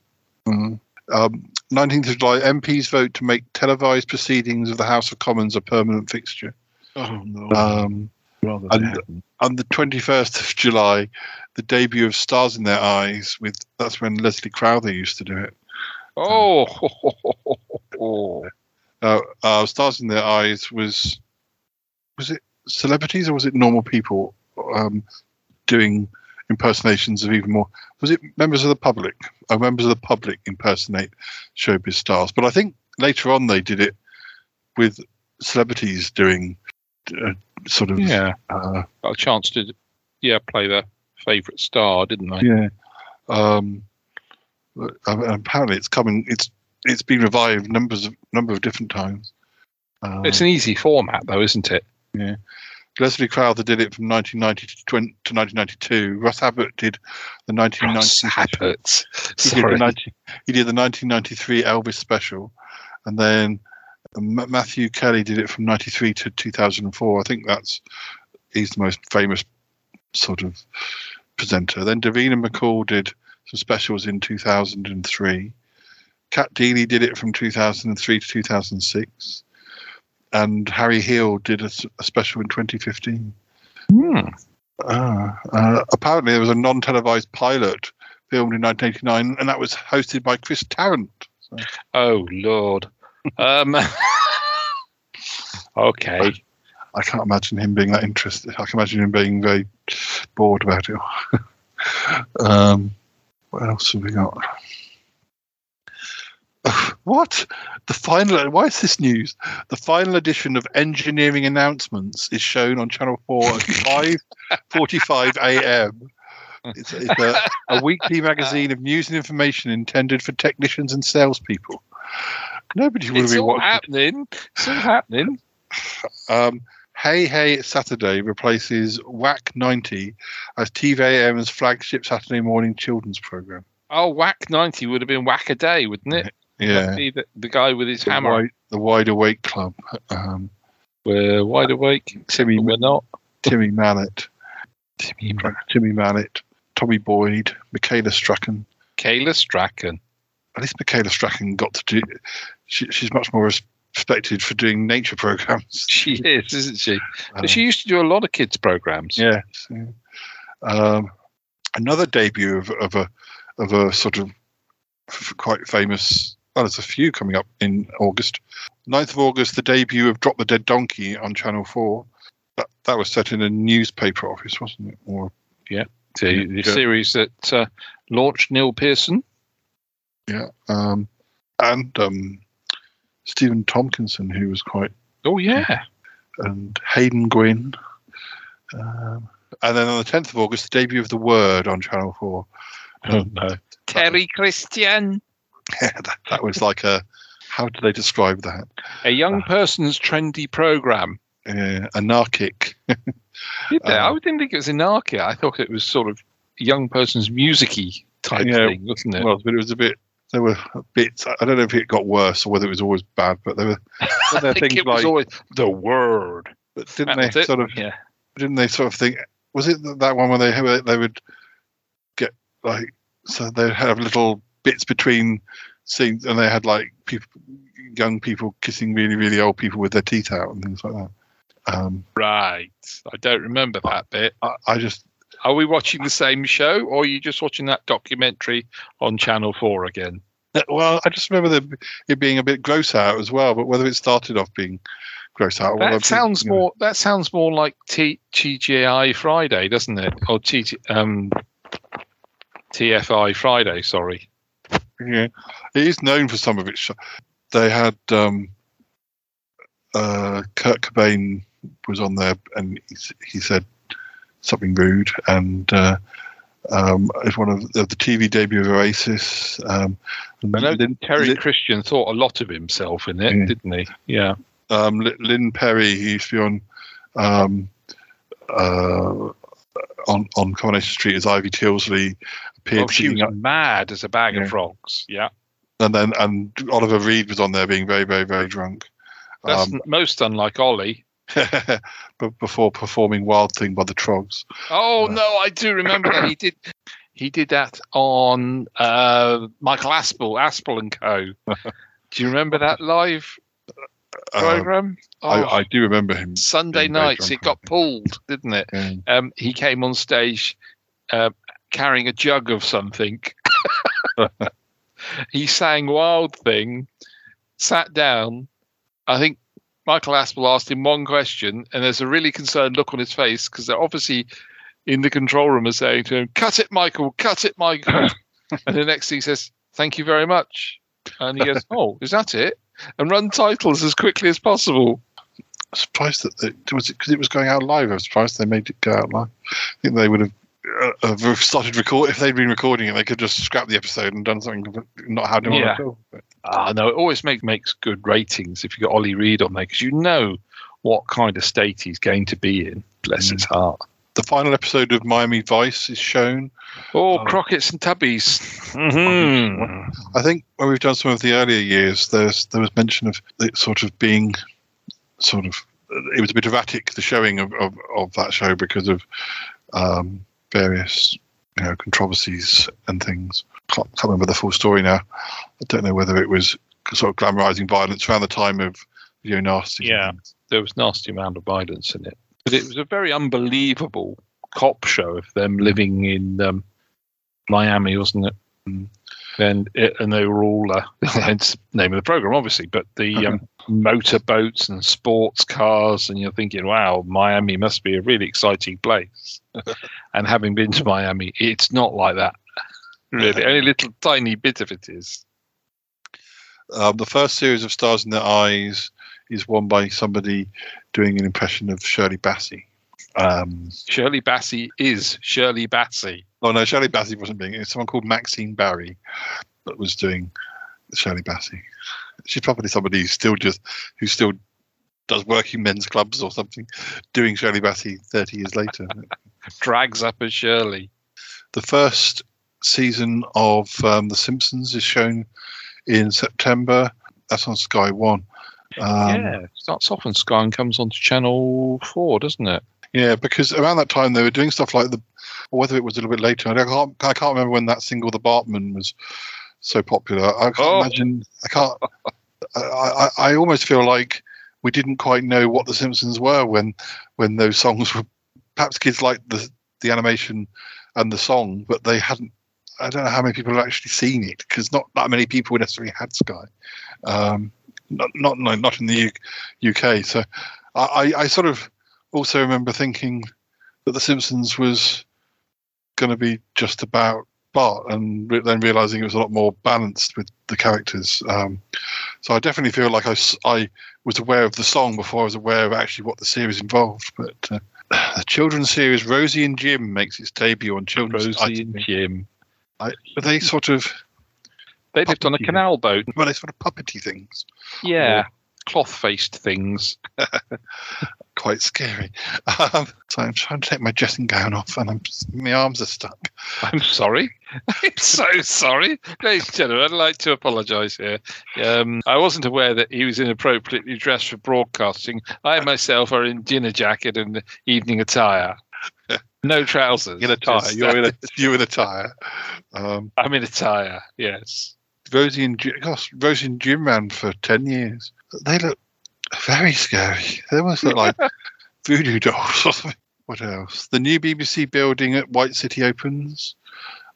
mm, um, 19th of July, MPs vote to make televised proceedings of the House of Commons a permanent fixture. Oh no! Um, Rather and on the 21st of July, the debut of Stars in Their Eyes with that's when Leslie Crowther used to do it. Oh, Uh, uh, Stars in Their Eyes was was it celebrities or was it normal people um, doing impersonations of even more? Was it members of the public? Oh, members of the public impersonate showbiz stars. But I think later on they did it with celebrities doing uh, sort of yeah. uh, a chance to, yeah, play their favourite star, didn't they? Yeah. Um, but, uh, apparently, it's coming. It's it's been revived numbers of number of different times. Um, It's an easy format, though, isn't it? yeah. Leslie Crowther did it from 1990 to, 20, to 1992. Russ Abbott did the 1990. Ross Abbott. He did, Sorry. the 19, he did the 1993 Elvis special, and then M- Matthew Kelly did it from 93 to 2004. I think that's he's the most famous sort of presenter. Then Davina McCall did some specials in 2003. Cat Deeley did it from 2003 to 2006. And Harry Hill did a special in 2015. Hmm. Ah, uh, apparently, there was a non televised pilot filmed in 1989, and that was hosted by Chris Tarrant. So, Oh Lord. Um, okay. I can't imagine him being that interested. I can imagine him being very bored about it. um, what else have we got? What? The final. Why is this news? The final edition of Engineering Announcements is shown on Channel Four at five forty-five a.m. It's, it's a, a weekly magazine of news and information intended for technicians and salespeople. Nobody would have It's been all watching. happening. It's all happening. Um, hey Hey Saturday replaces Wac 90 as TVAM's flagship Saturday morning children's program. Oh, Wac 90 would have been Wacaday, wouldn't it? Yeah. The, the guy with his The hammer. Wide, the Wide Awake Club. Um, We're wide awake. Timmy, We're not. Timmy Mallett. Timmy, Timmy Mallett. Tommy Boyd. Michaela Strachan. Kayla Strachan. At least Michaela Strachan got to do. She, she's much more respected for doing nature programs. She is, isn't she? Um, But she used to do a lot of kids' programs. Yes. yeah. Um, another debut of, of a of a sort of quite famous. Well, there's a few coming up in August. 9th of August, the debut of Drop the Dead Donkey on Channel Four. That, that was set in a newspaper office, wasn't it? Or Yeah. The, the Yeah. series that uh, launched Neil Pearson. yeah, um, and um, Stephen Tompkinson, who was quite, Oh, yeah. and Haydn Gwynne. Um, and then on the 10th of August, the debut of The Word on Channel Four. Oh, no. Terry Christian. Yeah, that, that was like a. How do they describe that? A young person's trendy program. Uh, anarchic. Did they? I didn't think it was anarchia. I thought it was sort of young person's musicy type Yeah, thing, wasn't it? Well, but it was a bit. There were bits. I don't know if it got worse or whether it was always bad, but there were. I there think things it was like- always the word. But didn't That they was it. sort of? Yeah. Didn't they sort of think? Was it that one where they where they would get like so they would have little bits between scenes, and they had like people, young people kissing really really old people with their teeth out and things like that. Um, Right. I don't remember that bit. I, I just Are we watching the same show or are you just watching that documentary on Channel 4 again? well, I just remember the, it being a bit gross out as well. But whether it started off being gross out, That sounds you know, more that sounds more like T- TGI Friday, doesn't it? Or T- um, TFI Friday, sorry. Yeah, it is known for some of its. Sh- they had um, uh, Kurt Cobain was on there, and he, he said something rude, and uh, um, it's one of the, the TV debut of Oasis. Um, I know Lynn, Terry Lynn- Christian thought a lot of himself in it, Yeah. didn't he? Yeah. um, Lynn- Lynne Perrie, he used to be on um, uh, on on Coronation Street as Ivy Tilsley. Appeared Oh, she was up- mad as a bag Yeah. of frogs. Yeah. and then and Oliver Reed was on there being very very very drunk. That's Um, most unlike Ollie. but before performing Wild Thing by the Troggs. Oh no, I do remember that he did. He did that on uh, Michael Aspel, Aspel and Co. do you remember that live Um, program? Oh, I, I do remember him. Sunday nights, it got pulled, didn't it? Yeah. Um, he came on stage uh, carrying a jug of something. he sang Wild Thing, sat down. I think Michael Aspel asked him one question, and there's a really concerned look on his face because they're obviously in the control room are saying to him, Cut it, Michael, cut it, Michael. and the next thing he says, Thank you very much. And he goes, Oh, is that it? And run titles as quickly as possible. I'm surprised that it was because it was going out live. I was surprised they made it go out live. I think they would have. Uh, have started record if they'd been recording it, they could just scrap the episode and done something, not had him on Yeah. at all. But, Ah, no, it always make, makes good ratings if you got Ollie Reed on there because you know what kind of state he's going to be in. Bless his heart. The final episode of Miami Vice is shown. Oh, Um, Crockett's and Tubbies. Mhm. I think when we've done some of the earlier years, there's there was mention of it sort of being sort of it was a bit erratic the showing of, of, of that show because of um, various you know controversies and things. Can't, can't remember the full story now. I don't know whether it was sort of glamorizing violence around the time of video nasty. Yeah, there was nasty amount of violence in it, but it was a very unbelievable cop show of them living in um, Miami, wasn't it? And it, and they were all uh, hence the name of the program, obviously, but the um, motorboats and sports cars, and you're thinking, wow, Miami must be a really exciting place. and having been to Miami, it's not like that. Really, only a little tiny bit of it is. Um, the first series of Stars in Their Eyes is won by somebody doing an impression of Shirley Bassey. Um, Shirley Bassey is Shirley Bassey. Oh no, Shirley Bassey wasn't being. It's someone called Maxine Barrie that was doing Shirley Bassey. She's probably somebody who's still just who still does working men's clubs or something, doing Shirley Bassey thirty years later. Drags up as Shirley. the first season of um, The Simpsons is shown in September. That's on Sky One. Um, yeah, starts off on Sky and comes on to Channel Four, doesn't it? Yeah, because around that time they were doing stuff like the, or whether it was a little bit later. I can't, I can't remember when that single, "The Bartman," was so popular. I can't Oh. imagine. I can't. I, I, I almost feel like we didn't quite know what the Simpsons were when, when those songs were. Perhaps kids liked the the animation and the song, but they hadn't. I don't know how many people have actually seen it because not that many people necessarily had Sky. Um, not not no, not in the U- UK. So I, I I sort of also remember thinking that The Simpsons was going to be just about Bart, and re- then realizing it was a lot more balanced with the characters. Um, so I definitely feel like I was aware of the song before I was aware of actually what the series involved. But uh, the children's series Rosie and Jim makes its debut on children's. Rosie and Jim. I, but they sort of They lived on a canal boat. well, they sort of puppety things. Yeah, cloth-faced things. Quite scary. Um, so I'm trying to take my dressing gown off, and I'm my arms are stuck. I'm sorry. I'm so sorry. Ladies and gentlemen, I'd like to apologise here. Um, I wasn't aware that he was inappropriately dressed for broadcasting. I myself are in dinner jacket and evening attire. No trousers. In a tie, Just- you're in a you're in a tire. Um, I'm in attire, yes. Rosie and Jim, gosh, Rosie and Jim ran for ten years. They look very scary. They almost look like voodoo dolls or something. What else? The new BBC building at White City opens.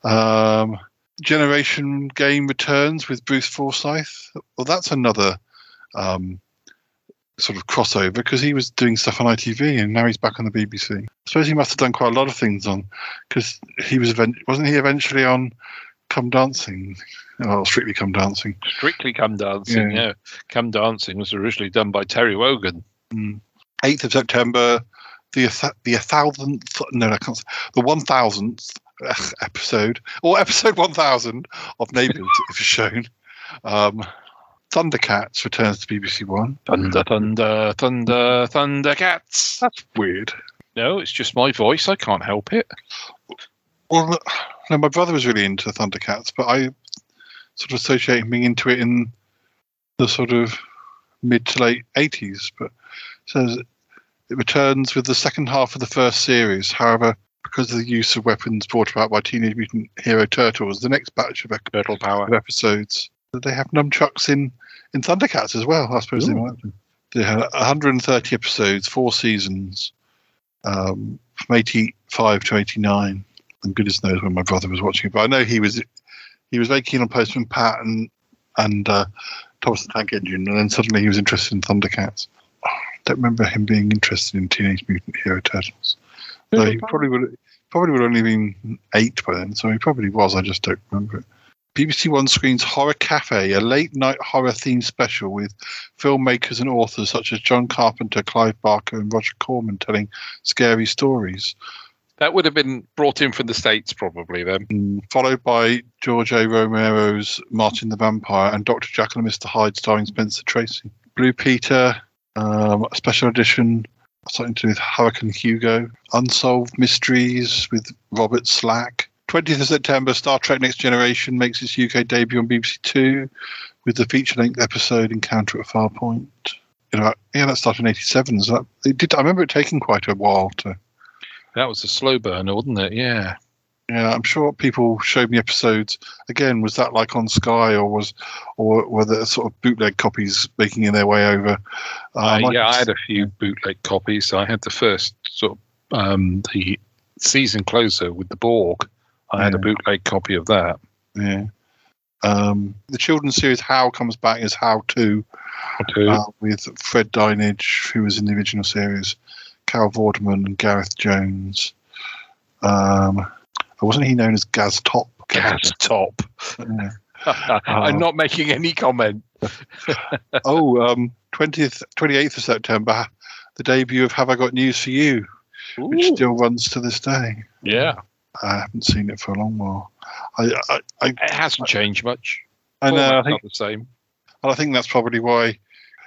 Um, Generation Game returns with Bruce Forsyth. Well, that's another um, sort of crossover because he was doing stuff on ITV and now he's back on the BBC. I suppose he must have done quite a lot of things on because he was event- wasn't he eventually on Come Dancing? Oh, Strictly Come Dancing. Strictly Come Dancing, Yeah. yeah. Come Dancing was originally done by Terry Wogan. Mm. 8th of September, the th- the thousandth no, I can't say, the one thousandth episode or episode one thousand of Neighbours is shown. Um, Thundercats returns to BBC One. Thunder, thunder, thunder, thundercats. That's weird. No, it's just my voice. I can't help it. Well, no, my brother was really into Thundercats, but I sort of associate being into it in the sort of mid to late eighties. But it says it returns with the second half of the first series. However, because of the use of weapons brought about by Teenage Mutant Hero Turtles, the next batch of Turtle power. of episodes they have nunchucks in in Thundercats as well. I suppose they Ooh. might. They had 130 episodes, four seasons, um, from 85 to 89 and goodness knows when my brother was watching it. But I know he was he was very keen on Postman Pat and and uh, Thomas the Tank Engine, and then suddenly he was interested in Thundercats. I don't remember him being interested in Teenage Mutant Hero Turtles. So he probably would probably would have only been eight by then. So he probably was. I just don't remember it. BBC One screens Horror Cafe, a late night horror themed special with filmmakers and authors such as John Carpenter, Clive Barker, and Roger Corman telling scary stories. That would have been brought in from the States, probably then. Mm, followed by George A. Romero's Martin the Vampire and Dr. Jekyll and Mr. Hyde starring Spencer Tracy. Blue Peter, um, a special edition something to do with Hurricane Hugo, Unsolved Mysteries with Robert Stack. 20th of September, Star Trek Next Generation makes its UK debut on BBC Two with the feature length episode Encounter at Farpoint. You know, yeah, that started in 87. So that, it did, I remember it taking quite a while to. That was a slow burner, wasn't it? Yeah. Yeah, I'm sure people showed me episodes. Again, was that like on Sky, or was, or were there sort of bootleg copies making their way over? Uh, yeah, I had a few bootleg copies. I had the first sort of um, the season closer with the Borg. I had a bootleg copy of that. Yeah. Um, the children's series How comes back as How To, To. uh, with Fred Dinage, who was in the original series, Carol Vorderman, and Gareth Jones. Um, wasn't he known as Gaz Top? Gaz Top. Yeah. I'm not making any comment. oh, um, 20th, 28th of September, the debut of Have I Got News for You, which still runs to this day. Yeah. I haven't seen it for a long while. I, I, I, It hasn't changed much. I know. I think the same. And I think that's probably why,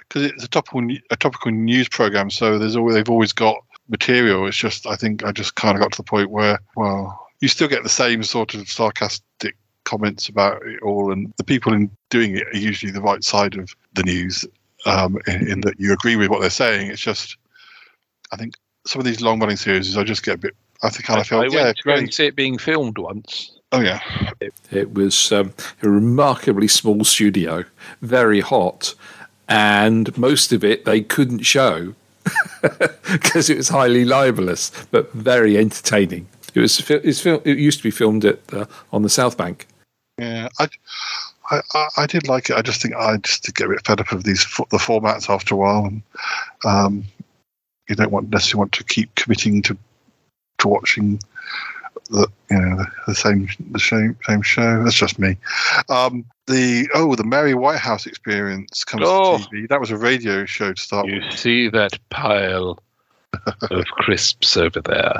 because it's a topical a topical news program. So there's always they've always got material. It's just I think I just kind of got to the point where well, you still get the same sort of sarcastic comments about it all, and the people in doing it are usually the right side of the news, um, in, in that you agree with what they're saying. It's just I think some of these long running series, I just get a bit. I think kind of felt I yeah, went to great. see it being filmed once. Oh yeah, It was um, a remarkably small studio, very hot, and most of it they couldn't show because it was highly libelous, but very entertaining. It was it's it used to be filmed at on the South Bank. Yeah, I, I, I, did like it. I just think I just did get a bit fed up of these the formats after a while, and um, you don't want necessarily want to keep committing to to watching the you know the, the same the same same show. That's just me. Um, the oh the Mary Whitehouse Experience comes Oh. to TV. That was a radio show to start You with. see that pile of crisps over there?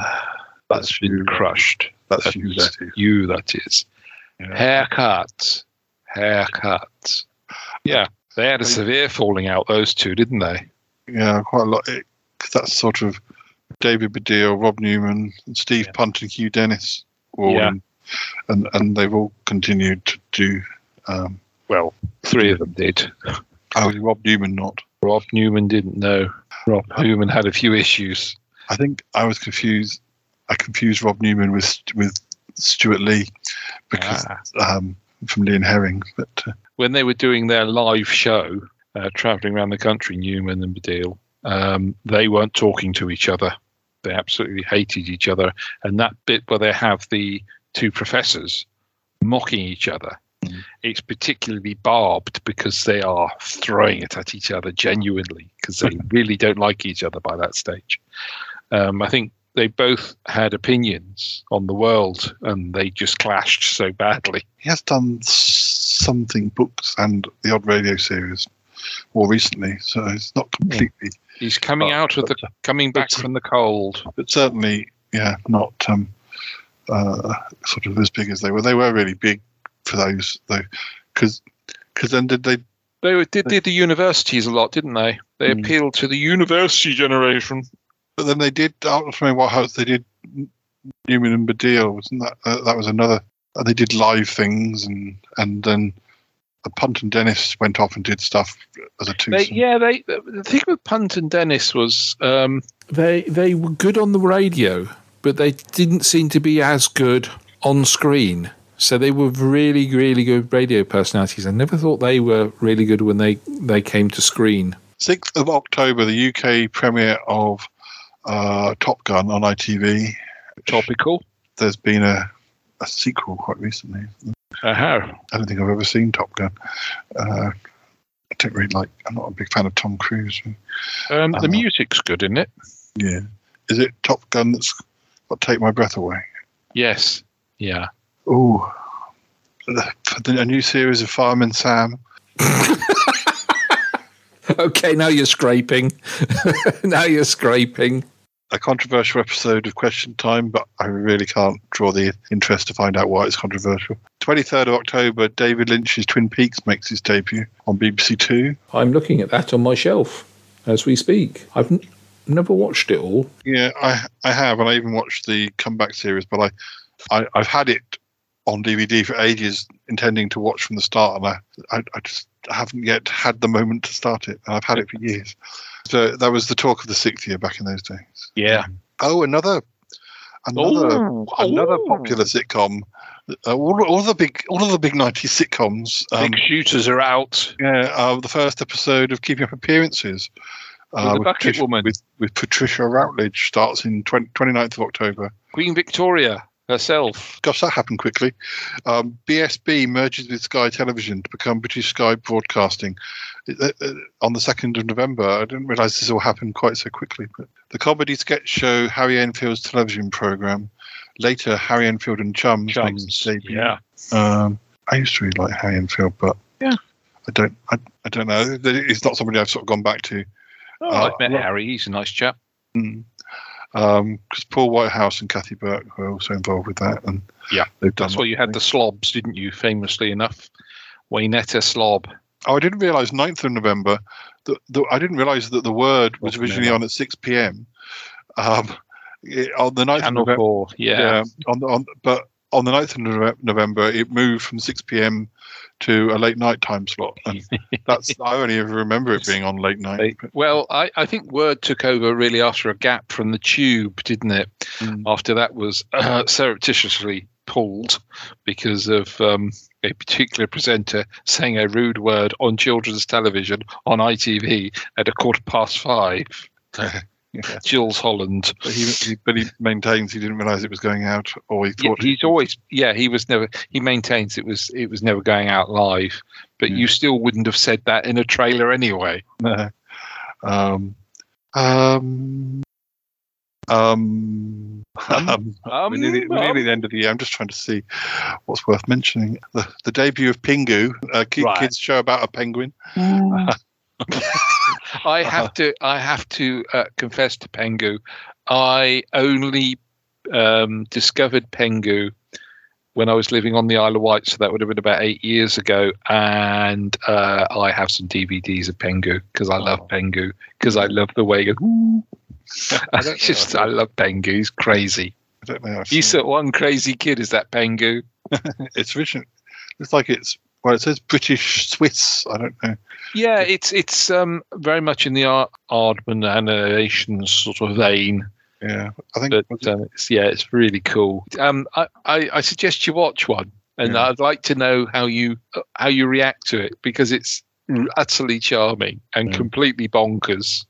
That's been crushed. That's you, that is. You, that is. Haircut. Haircut. Yeah, they had a severe falling out, those two, didn't they? Yeah, quite a lot. Because that's sort of David Baddiel, Rob Newman, and Steve Punt, and Hugh Dennis, all Yeah. and and they've all continued to do. Um, well, three of them did. Oh, Rob Newman not. Rob Newman didn't know. Rob Newman had a few issues. I think I was confused. I confused Rob Newman with with Stewart Lee because um, from Lee and Herring. But uh, when they were doing their live show, uh, traveling around the country, Newman and Baddiel, um, they weren't talking to each other. They absolutely hated each other. And that bit where they have the two professors mocking each other, it's particularly barbed because they are throwing it at each other genuinely because they really don't like each other by that stage. Um, I think they both had opinions on the world and they just clashed so badly. he has done something books and the odd radio series more recently, so it's not completely. He's coming out of the coming back from the cold. but certainly, yeah, not um, uh, sort of as big as they were. They were really big for those, though, because because then did they? They did, did the universities a lot, didn't they? They Hmm. appealed to the university generation. But then they did. I was wondering what house they did. Newman and Baddiel, wasn't that? Uh, that was another. Uh, they did live things, and and then uh, Punt and Dennis went off and did stuff as a two. Yeah, they. The thing with Punt and Dennis was um, They they were good on the radio, but they didn't seem to be as good on screen. So they were really really good radio personalities. I never thought they were really good when they they came to screen. 6th of October, the UK premiere of uh, Top Gun on ITV. Topical. There's been a, a sequel quite recently. uh I don't think I've ever seen Top Gun. Uh, I don't really like. I'm not a big fan of Tom Cruise. Um, the music's good, isn't it? Yeah, is it Top Gun that's got Take My Breath Away? Yes. Yeah. Oh, a new series of Fireman Sam. Okay, now you're scraping. now you're scraping. A controversial episode of Question Time, but I really can't draw the interest to find out why it's controversial. 23rd of October, David Lynch's Twin Peaks makes its debut on BBC Two. I'm looking at that on my shelf as we speak. I've n- never watched it all. Yeah, I I have, and I even watched the comeback series, but I, I I've had it on DVD for ages, intending to watch from the start, and I I, I just haven't yet had the moment to start it, and I've had it for years. So that was the talk of the sixth year back in those days. Yeah. Oh, another another Ooh, another ooh. popular sitcom. Uh, all, all the big all of the big '90s sitcoms. Um, Big shooters are out. yeah, uh, the first episode of Keeping Up Appearances. uh, With Bucket Patricia. With, with Patricia Routledge starts in 20, 29th of October. Queen Victoria herself. Gosh, that happened quickly. Um, BSB merges with Sky Television to become British Sky Broadcasting uh, uh, on the 2nd of November. I didn't realise this all happened quite so quickly. But the comedy sketch show Harry Enfield's television programme, later Harry Enfield and Chums, makes its debut. Yeah. Um, I used to really like Harry Enfield, but Yeah. I don't. I, I don't know. It's not somebody I've sort of gone back to. Oh, Uh, I've met Harry. He's a nice chap. Mm. Um, because Paul Whitehouse and Kathy Burke were also involved with that, and Yeah. That's why you had the slobs, didn't you? Famously enough, Waynetta slob. Oh, I didn't realise 9th of November. The, the, I didn't realise that the word was Wasn't originally on at six p.m. Um, it- on the 9th of November. Four. Yeah. on the, on but on the 9th of November, it moved from six p.m. to a late night time slot, and that's I only ever remember it being on late night. Well, I, I think Word took over really after a gap from the Tube, didn't it? Mm. After that was uh, surreptitiously pulled because of um, a particular presenter saying a rude word on children's television on ITV at a quarter past five. Yeah. Jools Holland. But he, he, but he maintains he didn't realise it was going out, or he Yeah, thought he's always yeah he was never he maintains it was it was never going out live but you still wouldn't have said that in a trailer anyway No. Um, um, um, um, um, we're nearly, we're nearly the end of the year. I'm just trying to see what's worth mentioning. The, the debut of Pingu, a ki- Right. kids show about a penguin. I have to I have to uh, confess to Pengu I only um, discovered Pengu when I was living on the Isle of Wight so that would have been about eight years ago and uh, I have some DVDs of Pengu because I love Pengu because I love the way it goes. I just I love Pengu he's crazy I don't know. I've He's that one crazy kid, is that Pengu? It's written. Looks like it's well. It says British Swiss. I don't know. Yeah, it's it's um very much in the Ar- Aardman animations sort of vein. Yeah, I think. But um, it's, yeah, it's really cool. Um, I, I, I suggest you watch one, and Yeah. I'd like to know how you how you react to it because it's utterly charming and completely bonkers.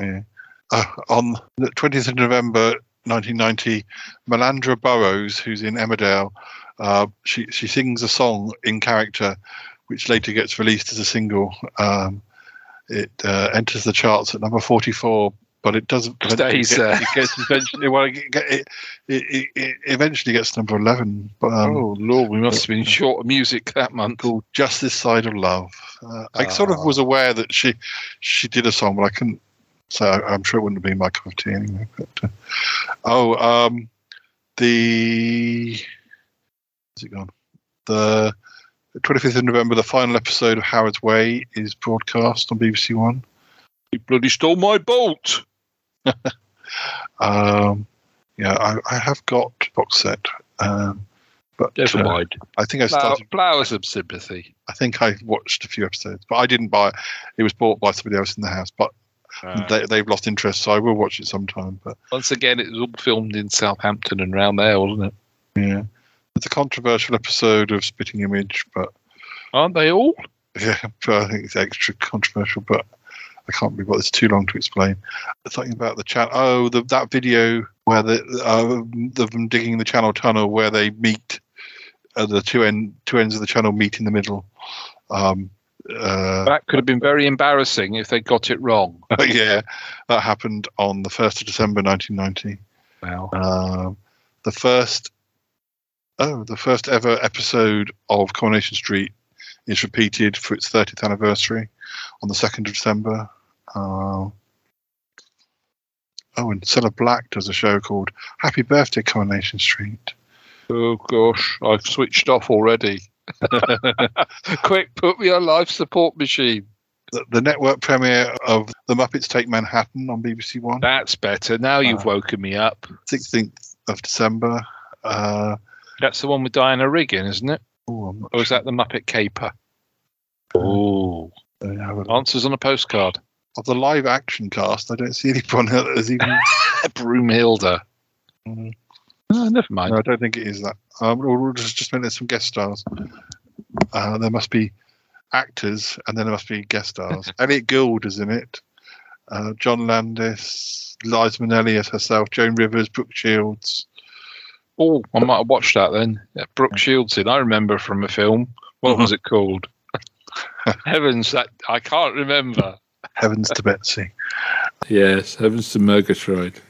Yeah. Uh, on the 20th of November 1990, Malandra Burrows, who's in Emmerdale, uh, she she sings a song in character, which later gets released as a single. Um, it uh, enters the charts at number 44, but it doesn't. Stays it, there. it gets eventually. Well, it, it, it, it eventually gets to number 11. But um, oh Lord, we must have been short of music that month. called "Just This Side of Love." Uh, I sort of Ah. was aware that she she did a song, but I couldn't. So I'm sure it wouldn't have been my cup of tea anyway. But, uh, oh, um, the where's it gone? The 25th of November, the final episode of Howard's Way is broadcast on BBC One. You bloody stole my boat. Um, yeah, I, I have got box set, um, but Never uh, mind. I think I started. flowers of sympathy. I think I watched a few episodes, but I didn't buy it. It was bought by somebody else in the house, but Ah. they, they've lost interest, so I will watch it sometime. But Once again, it was all filmed in Southampton and round there, wasn't it? yeah, it's a controversial episode of Spitting Image, but Aren't they all? yeah, but I think it's extra controversial. But I can't be bothered; it's too long to explain. Something about the chat. Oh, the, that video where the uh, them digging the channel tunnel where they meet. Uh, the two end two ends of the channel meet in the middle. Um, uh, That could have been very embarrassing if they got it wrong. yeah, that happened on the 1st of December 1990. Wow. Um, the first, oh, the first ever episode of Coronation Street is repeated for its 30th anniversary on the 2nd of December. Uh, oh, and Cilla Black does a show called Happy Birthday Coronation Street. Oh gosh, I've switched off already. Quick, put me on life support machine. the, the network premiere of The Muppets Take Manhattan on BBC One. That's better. Now you've Uh, woken me up. 16th of December. Uh, That's the one with Diana Riggin, isn't it? oh, I'm not Or is that the Muppet Caper? Oh, sure. I have a- answers on a postcard. Of the live action cast, I don't see anyone that has even. Broomhilda. Mm. Oh, never mind. No, I don't think it is that. Um, we'll just just meant there's some guest stars. Uh, there must be actors, and then there must be guest stars. Elliot Gould is in it. Uh, John Landis, Liza Minnelli as herself, Joan Rivers, Brooke Shields. Oh, I might have watched that then. Yeah, Brooke Shields in. I remember from a film. What was it called? Heavens, that I can't remember. Heavens to Betsy. Yes, heavens to Murgatroyd.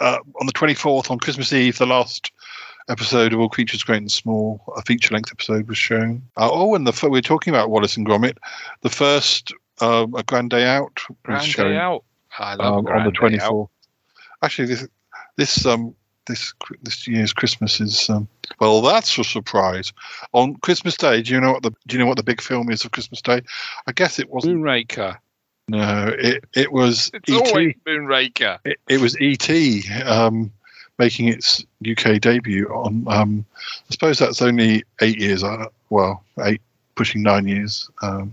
Uh, on the 24th, on Christmas Eve, the last episode of All Creatures Great and Small, a feature length episode was shown. Uh, oh, and the fir- we we're talking about Wallace and Gromit. The first, um, A Grand Day Out, was Grand shown Day Out. I love um, on the Grand 24th. Actually, this this um this this year's Christmas is um, well, that's a surprise. On Christmas Day, do you know what the do you know what the big film is of Christmas Day? I guess it wasn't. Moonraker. No, it it was It's E.T. always Moonraker. It, it was E.T. Um, making its UK debut on. Um, I suppose that's only eight years. Uh, well, eight pushing nine years. Um,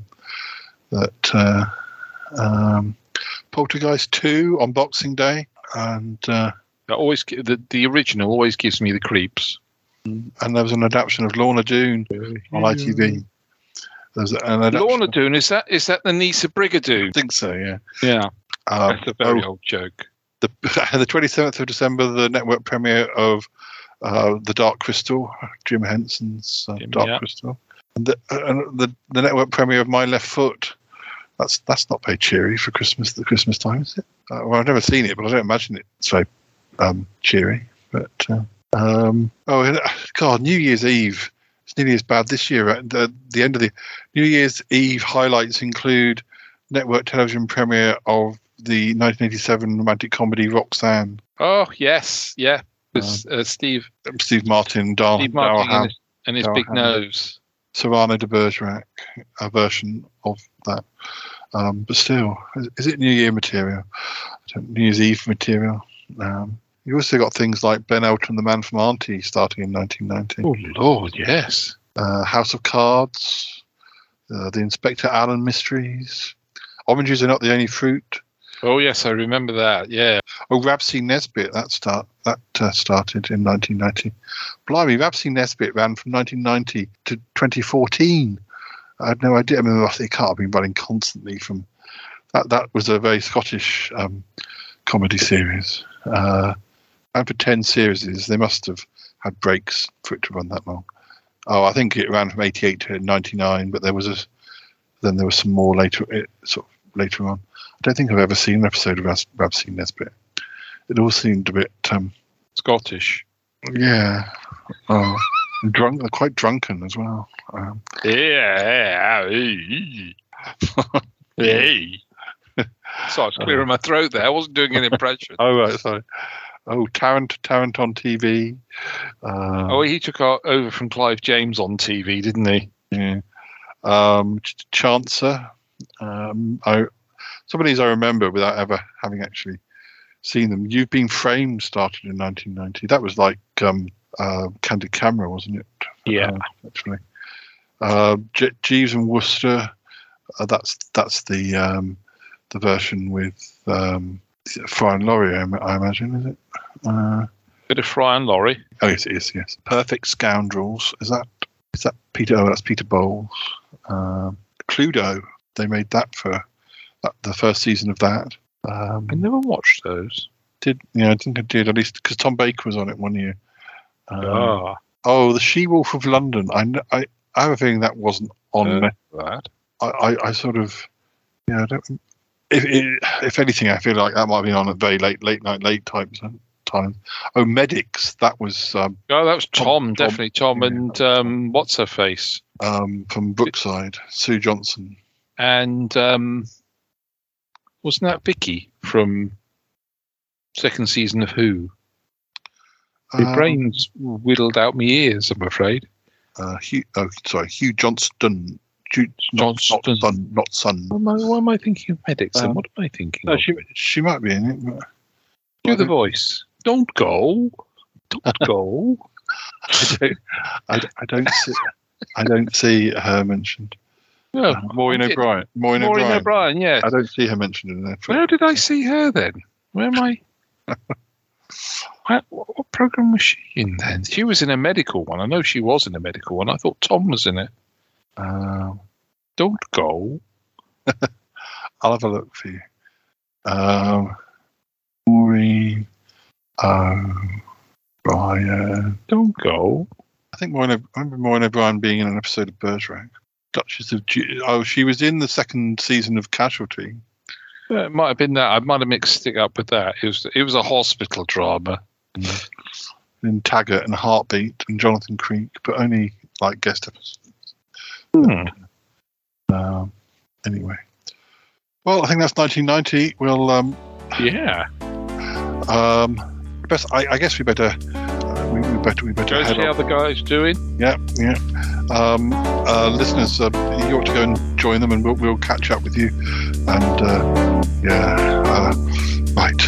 that uh, um, Poltergeist two on Boxing Day, and uh, That always the the original always gives me the creeps. and there was an adaptation of Lorna Doone on ITV. There's an adaptation. Lorna Doone is that is that the niece of Brigadoon? I think so. Yeah. Yeah, Um, that's a very oh, old joke. the the 27th of December, the network premiere of uh, The Dark Crystal, Jim Henson's uh, Jim, Dark yeah. Crystal, and the, uh, the the network premiere of My Left Foot. That's that's not very cheery for Christmas. The Christmas time, is it? Uh, well, I've never seen it, but I don't imagine it's very um, cheery. But uh, um, oh and, uh, God, New Year's Eve. It's nearly as bad this year. At the, the end of the New Year's Eve highlights include network television premiere of the 1987 romantic comedy Roxanne. Oh yes, yeah. With uh, Steve Um, Steve Martin, Dar- Steve Martin Darrell and his, big nose. Cyrano de Bergerac, a version of that. Um, but still, is, is it New Year material? I don't, New Year's Eve material? Um, you also got things like Ben Elton, the Man from Auntie, starting in 1990. Oh Lord, yes. Uh, House of Cards, uh, the Inspector Alleyn mysteries. Oranges are not the only fruit. Oh yes, I remember that. Yeah. Oh, Rab C. Nesbitt, that start that uh, started in 1990. Blimey, Rab C. Nesbitt ran from 1990 to 2014. I had no idea. I mean, it can't have been running constantly from that. That was a very Scottish um, comedy series, uh, and for 10 series, they must have had breaks for it to run that long. Oh, I think it ran from 88 to 99, but there was a then there was some more later, sort of later on. I don't think I've ever seen an episode of Rab C. Nesbitt. It all seemed a bit, um, Scottish. yeah, oh, drunk, quite drunken as well. Um, Yeah. Hey. hey. So I was clearing my throat there. I wasn't doing an impression. oh right, sorry. Oh, Tarrant, Tarrant on TV. Uh, oh, he took over from Clive James on TV, didn't he? Yeah. Um, Ch- Chancer. Um, I, some of these I remember without ever having actually seen them. You've Been Framed started in 1990. That was like um, uh, Candid Camera, wasn't it? Yeah. Uh, actually. Uh, Je- Jeeves and Wooster. Uh, that's that's the um, the version with um, Fry and Laurie, I, imagine, is it? Uh, Bit of Fry and Laurie. Oh, yes, it is. Yes, Perfect Scoundrels. Is that is that Peter? Oh, that's Peter Bowles. Um, Cluedo. They made that for that, the first season of that. Um, I never watched those. did yeah, I think I did at least because Tom Baker was on it one year. Um, Ah, Oh, the She Wolf of London. I, I I have a feeling that wasn't on. that. I, I, I sort of yeah. I don't, if if anything, I feel like that might have been on at very late late night late times. Time. Oh, medics. That was um, Oh, that was Tom, Tom- definitely Tom, yeah, and Tom. um, what's her face, um, from Brookside. Sue Johnston. and um, wasn't that Vicky from second season of Who? My Um, brain's whittled out my ears. I'm afraid. uh, Hugh, oh, sorry, Hugh Johnston. Ju- not, not son, not son. What am I, what am I thinking of medics? then? Um, what am I thinking No, of? she she might be in it. But Do the voice. Don't go. Don't go. I don't. I, I don't see. I don't see her mentioned. No, Uh, Maureen. O'Brien. Maureen, Maureen O'Brien. O'Brien, yes. I don't see her mentioned in there. Where did I see her then? Where am I? What, what program was she in then? She was in a medical one. I know she was in a medical one. I thought Tom was in it. Um, Don't go. I'll have a look for you. Um, Maureen O'Brien. Don't go. I think Maureen, I remember Maureen O'Brien being in an episode of Bergerac. Duchess of G- oh, she was in the second season of Casualty. Yeah, it might have been that. I might have mixed it up with that. It was it was a hospital drama. in Taggart and Heartbeat and Jonathan Creek, but only like guest episodes. Hmm. Um, anyway, well, I think that's 1990. We'll um, Yeah. um, best. I, I guess we better. Uh, we, we better. We better Go see how the guy's doing. Yeah, yeah. Um, uh, listeners, uh, you ought to go and join them, and we'll, we'll catch up with you. And uh, yeah, uh, right.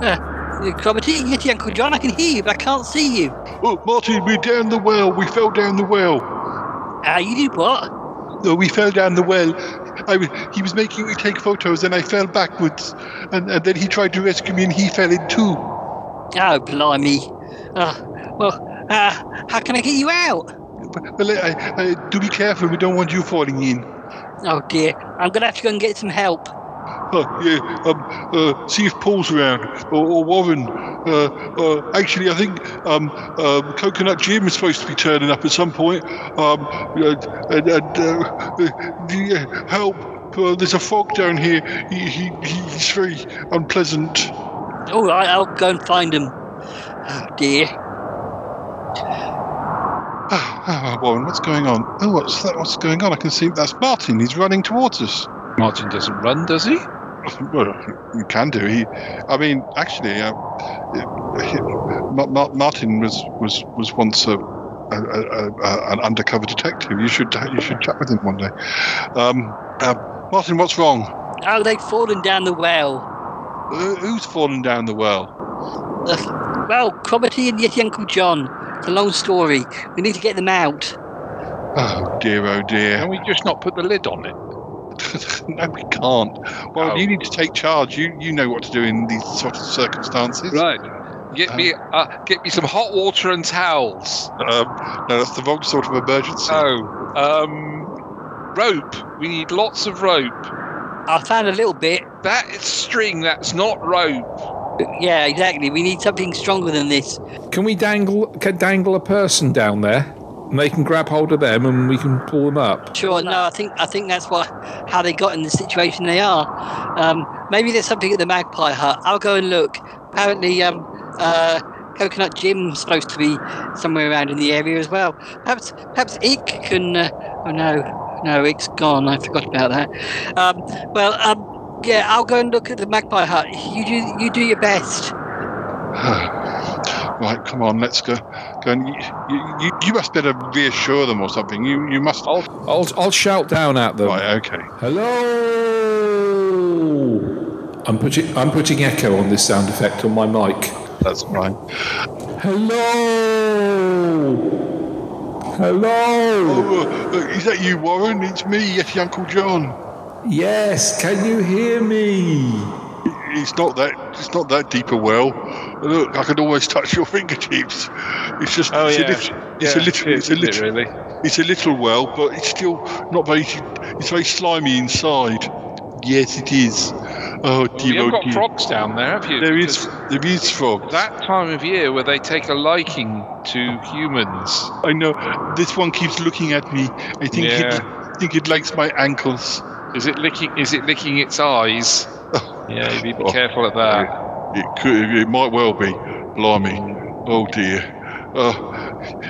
Uh, Yeti, Uncle John, I can hear you, but I can't see you. Oh, Martin, we're down the well. We fell down the well. Ah, you did what? No, we fell down the well. I he was making me take photos, and I fell backwards. And, and then he tried to rescue me, and he fell in too. Oh, blimey. Uh, well, uh, how can I get you out? Well, I, I, do be careful. We don't want you falling in. Oh dear, I'm gonna have to go and get some help. Uh, yeah, um, uh, see if Paul's around or, or Warren. Uh, uh, actually, I think um, um, Coconut Jim is supposed to be turning up at some point. Um, and, and, and uh, uh, yeah, help! Uh, there's a fog down here. He, he, he's very unpleasant. All right, I'll go and find him. Oh dear. Ah, Warren, what's going on? Oh, what's that? What's going on? I can see that's Martin. He's running towards us. Martin doesn't run, does he? Well, you can do. He, I mean, actually, uh, Ma- Ma- Martin was was was once a, a, a, a, an undercover detective. You should you should chat with him one day. Um, uh, Martin, what's wrong? Oh, they've fallen down the well. Uh, who's fallen down the well? Uh, well, Cromitty and Yeti Uncle John. It's a long story. We need to get them out. Oh dear, oh dear. Can we just not put the lid on it? no, we can't. Well, Oh. you need to take charge. You you know what to do in these sort of circumstances. Right. Get me, uh, get me some hot water and towels. Um, no, that's the wrong sort of emergency. Oh, um, rope. We need lots of rope. I found a little bit. That is string. That's not rope. Yeah, exactly. We need something stronger than this. Can we dangle can dangle a person down there? And they can grab hold of them and we can pull them up. Sure. No, I think I think that's what how they got in the situation they are. Um, maybe there's something at the Magpie Hut. I'll go and look. Apparently, um, uh, Coconut Jim's supposed to be somewhere around in the area as well. Perhaps perhaps Ick can. Uh, oh no, no, Ick's gone. I forgot about that. Um, well, um, yeah, I'll go and look at the Magpie Hut. You do you do your best. Right, come on, let's go. Go and you, you, you must better reassure them or something. You you must. I'll I'll, I'll shout down at them. Right, okay. Hello. I'm putting I'm putting echo on this sound effect on my mic. That's fine. Hello. Hello. Oh, uh, is that you, Warren? It's me, Yeti Uncle John. Yes, can you hear me? It's not that. It's not that deep a well. Look, I can almost touch your fingertips. It's just. Oh, it's yeah. a little. It's Yeah, a little. it It's a is, it, little. really? It's a little well, but it's still not very. It's very slimy inside. Yes, it is. Oh You dear, haven't oh got dear. frogs down there, have you? There is, Because there is frogs. that time of year where they take a liking to humans. I know. This one keeps looking at me. I think it, Yeah. I think it likes my ankles. Is it licking? Is it licking its eyes? Yeah, you be Oh. careful of that. It could. It might well be. Blimey. Oh dear. Oh,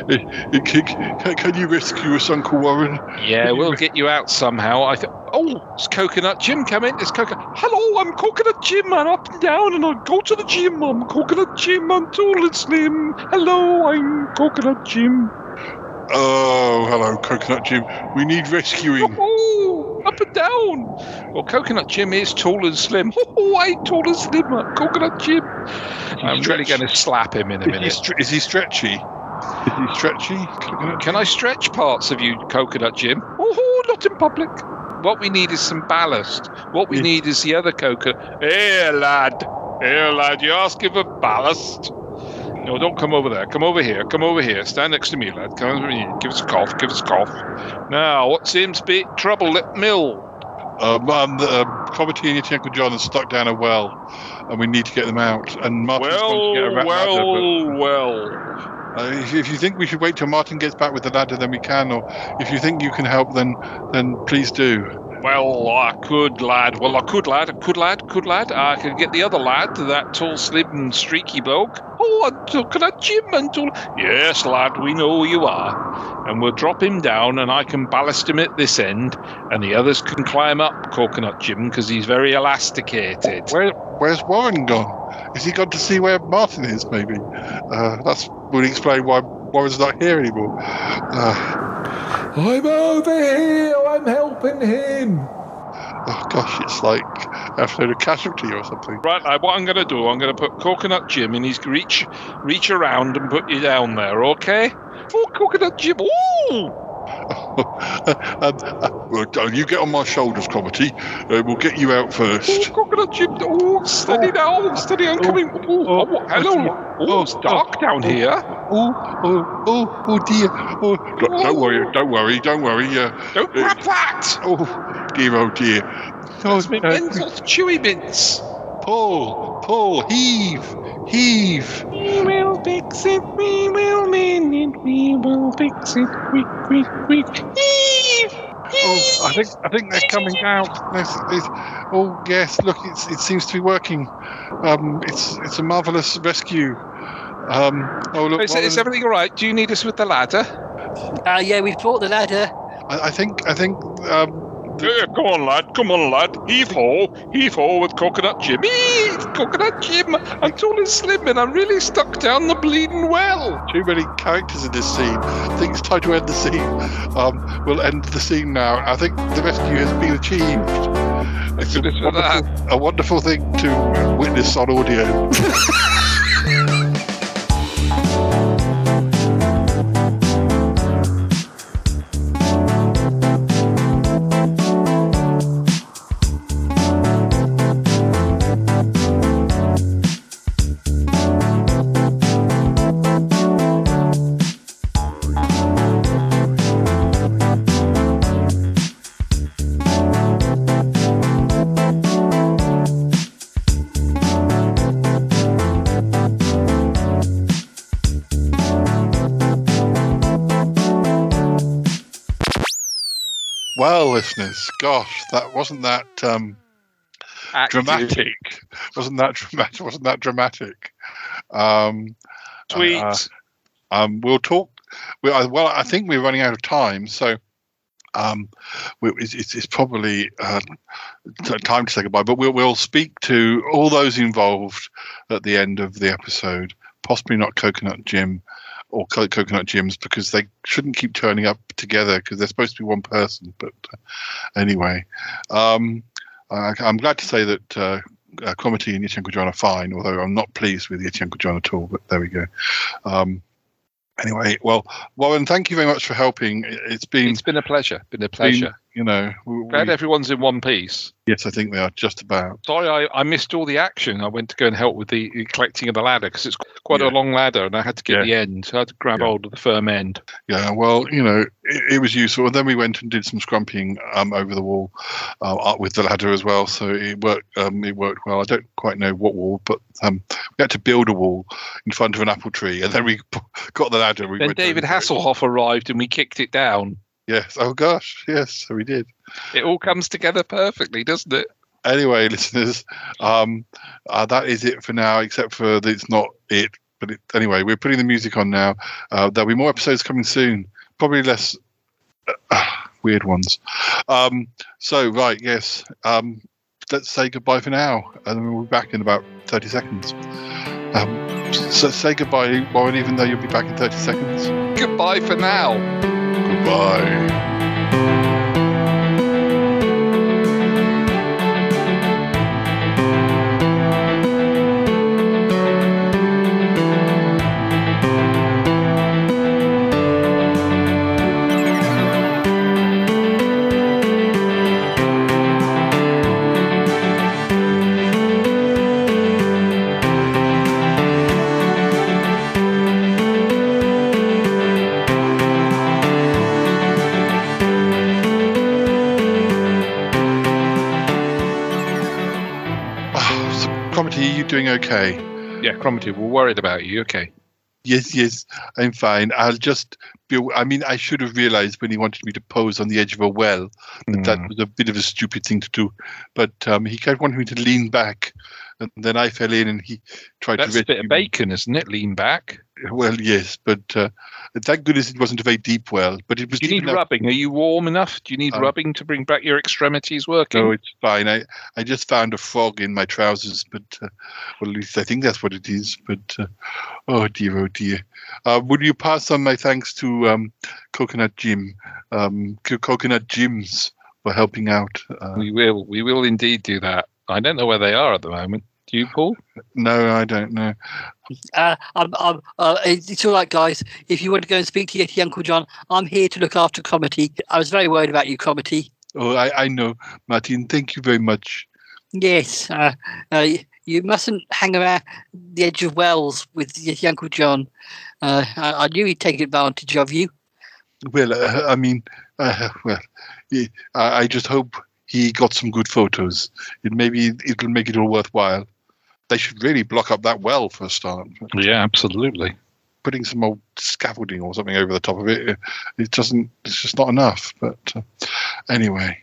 it, it, can, can you rescue us, Uncle Warren? Yeah, we'll get you out somehow. I th- oh, it's Coconut Jim coming. It's Coconut. Hello, I'm Coconut Jim. I'm up and down, and I go to the gym. I'm Coconut Jim. I'm tall and slim. Hello, I'm Coconut Jim. Oh, hello, Coconut Jim. We need rescuing. Oh, up and down. Well, Coconut Jim is tall and slim. Oh, I'm tall and slim. Coconut Jim. I'm really going to slap him in a Is he, minute. stre- is he stretchy? Is he stretchy? Coconut Can I stretch parts of you, Coconut Jim? Oh, not in public. What we need is some ballast. What we Yeah. need is the other coconut. Here, lad. Here, lad. You asking for ballast? No, don't come over there. Come over here. Come over here. Stand next to me, lad. Come over here. Give us a cough. Give us a cough. Now, what seems to be trouble at mill? Um, um, the and your Uncle John are stuck down a well, and we need to get them out. And Martin's Well, going to get a rat ladder, well, well. but, uh, if, if you think we should wait till Martin gets back with the ladder, then we can. Or if you think you can help, then then please do. Well, I could, lad. Well, I could, lad. I could, lad. Could, lad. I could get the other lad, that tall, slim, and streaky bloke. Oh, I'm talking at Jim and tall. Yes, lad, we know who you are. And we'll drop him down, and I can ballast him at this end, and the others can climb up Coconut Jim because he's very elasticated. Where where's Warren gone? Is he gone to see where Martin is? Maybe. Uh, that's would explain why Warren's not here anymore. Uh, I'm over here. I'm helping him. oh gosh, it's like an episode of Casualty or something. Right, lad, what I'm going to do, I'm going to put Coconut Jim in his reach, reach around and put you down there, okay? Oh, Coconut Jim. Ooh! um, uh, well, don't you get on my shoulders, Cromitty. Uh, we'll get you out first. Oh, Coconut Jim. Oh, steady now. Steady, I'm coming. Oh, oh, hello. Oh, it's dark down here. Oh, oh, oh, oh dear. Oh, don't, don't worry, don't worry, don't worry. Uh, Don't grab that. oh, dear, oh dear. Oh, It's my uh, mental chewy bits. Paul, Paul, heave, heave. We will fix it. We will mend it. We will fix it. Quick, quick, quick. Heave. Oh, I think I think they're coming out. There's, there's, oh yes, look, it's, it seems to be working. Um, it's it's a marvelous rescue. Um, oh look, Is, is everything all right? Do you need us with the ladder? Uh, yeah, we've brought the ladder. I, I think I think um, Yeah, come on, lad. Come on, lad. Heave ho. Heave ho with Coconut Jim. Coconut Jim. I'm tall and slim and I'm really stuck down the bleeding well. too many characters in this scene. I think it's time to end the scene. Um, we'll end the scene now. I think the rescue has been achieved. It's a Goodness for that. wonderful, a wonderful thing to witness on audio. Well, listeners, gosh, that wasn't that um, dramatic. Wasn't that dramatic? Wasn't that dramatic? Um, Sweet. uh, um, we'll talk. We, I- well, I think we're running out of time, so um, we, it's, it's it's probably uh, t- time to say goodbye. But we'll we'll speak to all those involved at the end of the episode. Possibly not Coconut Jim or Co- Coconut Jims because they shouldn't keep turning up together because they're supposed to be one person. But uh, anyway, um, I, I'm glad to say that. Uh, uh, Cromitty and Yeti John are fine, although I'm not pleased with Yeti John at all. But there we go. Um, anyway, well, Warren, thank you very much for helping. It- It's been, It's been a pleasure. Been a been, pleasure. You know, we, Glad we- everyone's in one piece. yes, I think they are just about. Sorry, I, I missed all the action. I went to go and help with the collecting of the ladder because it's quite a long ladder, and I had to get the end. So I had to grab hold of the firm end. Yeah, well, you know, it, it was useful. And then we went and did some scrumping um, over the wall uh, up with the ladder as well. So it worked. Um, it worked well. I don't quite know what wall, but um, we had to build a wall in front of an apple tree, and then we got the ladder. We Then David over it. Hasselhoff arrived, and we kicked it down. Yes. Oh gosh. Yes. We did. It all comes together perfectly, doesn't it? Anyway, listeners, um, uh, that is it for now. Except for that it's not it. But it, anyway, we're putting the music on now. Uh, there'll be more episodes coming soon. Probably less uh, weird ones. Um, so right, yes. Um, let's say goodbye for now, and then we'll be back in about thirty seconds. Um, so say goodbye, Warren. Even though you'll be back in thirty seconds. Goodbye for now. Goodbye. You doing okay? Yeah, Cromitty, we're worried about you. Okay. Yes, yes, I'm fine. I'll just be. I mean, I should have realized when he wanted me to pose on the edge of a well that that Mm. was a bit of a stupid thing to do. But um, he kept wanting me to lean back, and then I fell in, and he tried That's to That's a bit of me. bacon, isn't it? Lean back. Well, yes, but uh, thank goodness it wasn't a very deep well. But it was. Do you need enough- rubbing? Are you warm enough? Do you need Um, rubbing to bring back your extremities working? No, it's fine. I, I just found a frog in my trousers, but uh, well, at least I think that's what it is. But uh, oh dear, oh dear. Uh, would you pass on my thanks to um, Coconut Jim, um, Coconut Jims for helping out? Uh, we will. We will indeed do that. I don't know where they are at the moment. Do you, Paul? no, I don't know. Uh, I'm, I'm, uh, it's it's all right, guys. If you want to go and speak to Yeti Uncle John, I'm here to look after Cromitty. I was very worried about you, Cromitty. Oh, I, I know, Martin. Thank you very much. Yes, uh, uh, you mustn't hang around the edge of wells with Yeti Uncle John. Uh, I, I knew he'd take advantage of you. Well, uh, I mean, uh, well, I, I just hope he got some good photos. It maybe it'll make it all worthwhile. They should really block up that well for a start. Yeah, absolutely. Putting some old scaffolding or something over the top of it, uh, it doesn't. It's just not enough. But uh, anyway,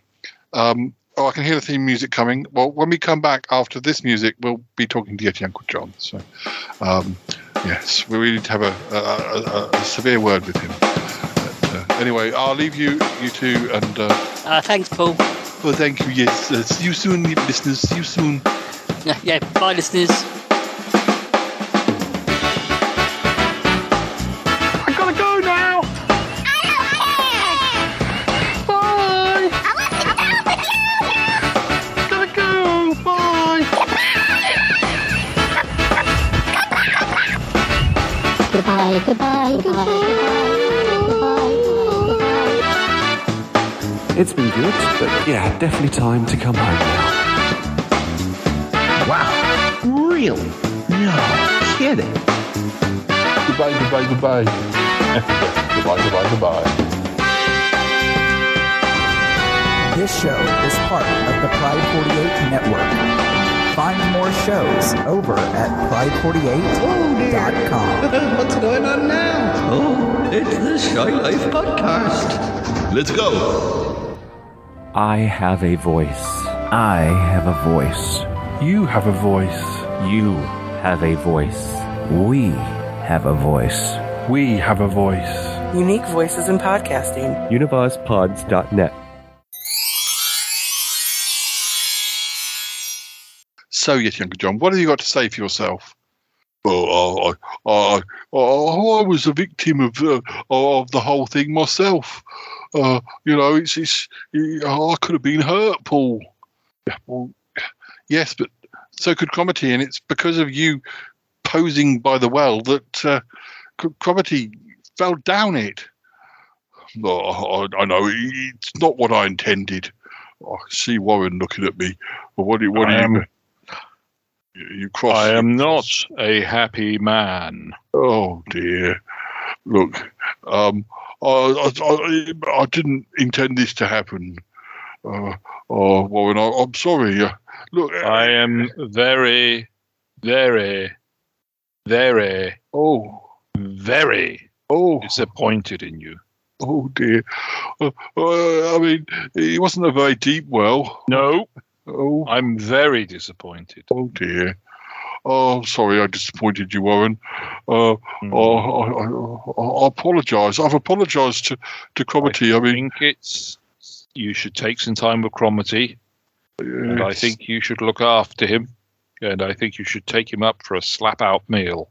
um, oh, I can hear the theme music coming. Well, when we come back after this music, we'll be talking to Yeti Uncle John. So, um, yes, we really need to have a, a, a, a severe word with him. But, uh, anyway, I'll leave you, you two, and. Uh, Uh, thanks, Paul. well, thank you. Yes, uh, see you soon, listeners. See you soon. Yeah, yeah, bye, listeners. I gotta go now. I know I. Bye. I want to get out with you. Gotta go. Bye. Goodbye, goodbye, goodbye, It's been good, but yeah, definitely time to come home now. Wow. Really? No kidding. Goodbye, goodbye, goodbye. goodbye, goodbye, goodbye. This show is part of the Pride 48 network. Find more shows over at pride48.com. What's going on now? Oh, it's the Shy Life Podcast. Let's go. I have a voice. I have a voice. You have a voice. You have a voice. We have a voice. We have a voice. Unique voices in podcasting. UnivazPods.net. So, Yeti Uncle John, what have you got to say for yourself? Oh, I, I, I, I was a victim of uh, of the whole thing myself. Uh, you know, it's, it's I could have been hurt, Paul. Yeah, well, yes, but so could Cromitty, and it's because of you posing by the well that uh, C- Cromitty fell down it. Oh, I, I know it's not what I intended. I see Warren looking at me. What do you? What I you? am- you cross. I am not a happy man. Oh dear. Look, um, I, I, I, I didn't intend this to happen. Uh, oh, Warren, I, I'm sorry. Uh, look, I am very, very, very, oh, very oh, disappointed in you. Oh dear. Uh, uh, I mean, it wasn't a very deep well. No. Oh, I'm very disappointed. oh dear. Oh, sorry, I disappointed you, Warren. Uh, Hmm. oh, I, I, I, I apologise. I've apologised to to Cromitty. I, I mean, think it's you should take some time with Cromitty, and I think you should look after him, and I think you should take him up for a slap out meal.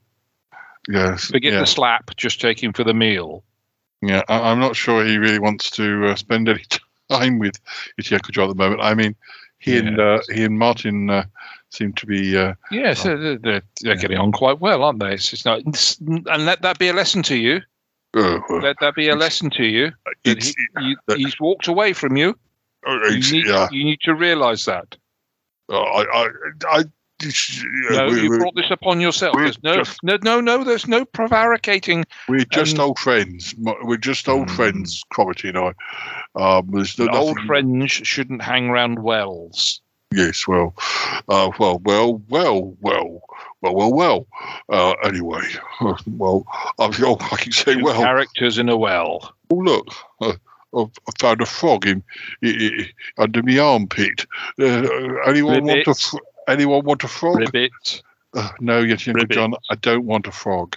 yes, Forget yeah, the slap, just take him for the meal. yeah. I, I'm not sure he really wants to uh, spend any time with Itiako at the moment. I mean, he and uh, he and Martin uh, seem to be. Uh, Yes, they're, they're, they're getting on quite well, aren't they? It's, it's not, and let that be a lesson to you. Uh, Let that be a lesson to you. That he, you he's walked away from you. uh, You need, yeah. you need to realise that. Uh, I, I, I, yeah, No, you brought this upon yourself. There's no, just- no, no, no. There's no prevaricating. We're just Um, old friends. We're just old friends, Cromitty and I. Um, there's no, Old friends shouldn't hang round wells. Yes, well, uh, well, well, well, well, well, well, well. Uh, anyway, well, I, oh, I keep saying Two well. characters in a well. Oh, look, uh, I've found a frog in, i i under my armpit. Uh, anyone want a Ribbit. fr- anyone want a frog? Ribbit. Uh, no, Uncle Ribbit. John, I don't want a frog.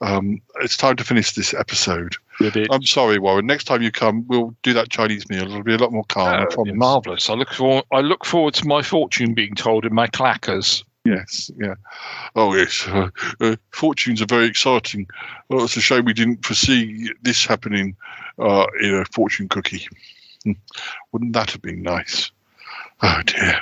Um, it's time to finish this episode. Ribbit. I'm sorry, Warren. Next time you come, we'll do that Chinese meal. It'll be a lot more calm. I Uh, marvelous. I look for. I look forward to my fortune being told in my clackers. Yes, yeah. Oh, yes. Uh, uh, fortunes are very exciting. Well, it's a shame we didn't foresee this happening uh, in a fortune cookie. Hmm. Wouldn't that have been nice? Oh, dear.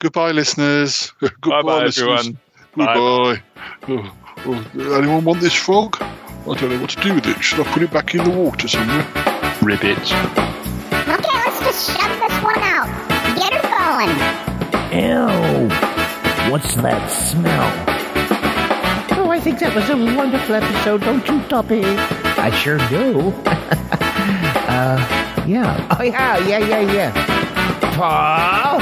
Goodbye, listeners. Goodbye, Bye-bye, listeners. everyone. Goodbye. Oh, oh, anyone want this frog? I don't know what to do with it. Should I put it back in the water somewhere? Ribbit. Okay, let's just shove this one out. Get her going. Ew. What's that smell? Oh, I think that was a wonderful episode, don't you, Toppy? I sure do. uh, yeah. Oh, yeah, yeah, yeah, yeah. Paul,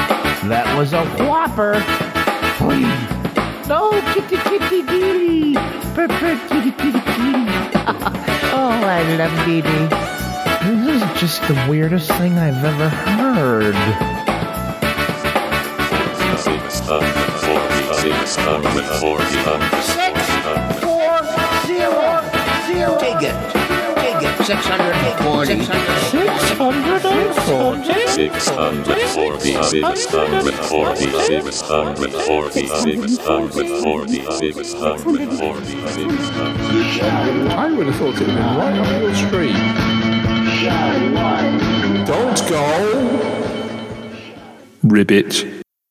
that was a whopper. Oy. No, kitty, kitty, deely. Purr, kitty, kitty, kitty. Oh, I love Dee Dee. This is just the weirdest thing I've ever heard. Four, zero, zero. Dig it. Dig it. 640. 640. I would have thought it would been right on your street. Don't go. Ribbit.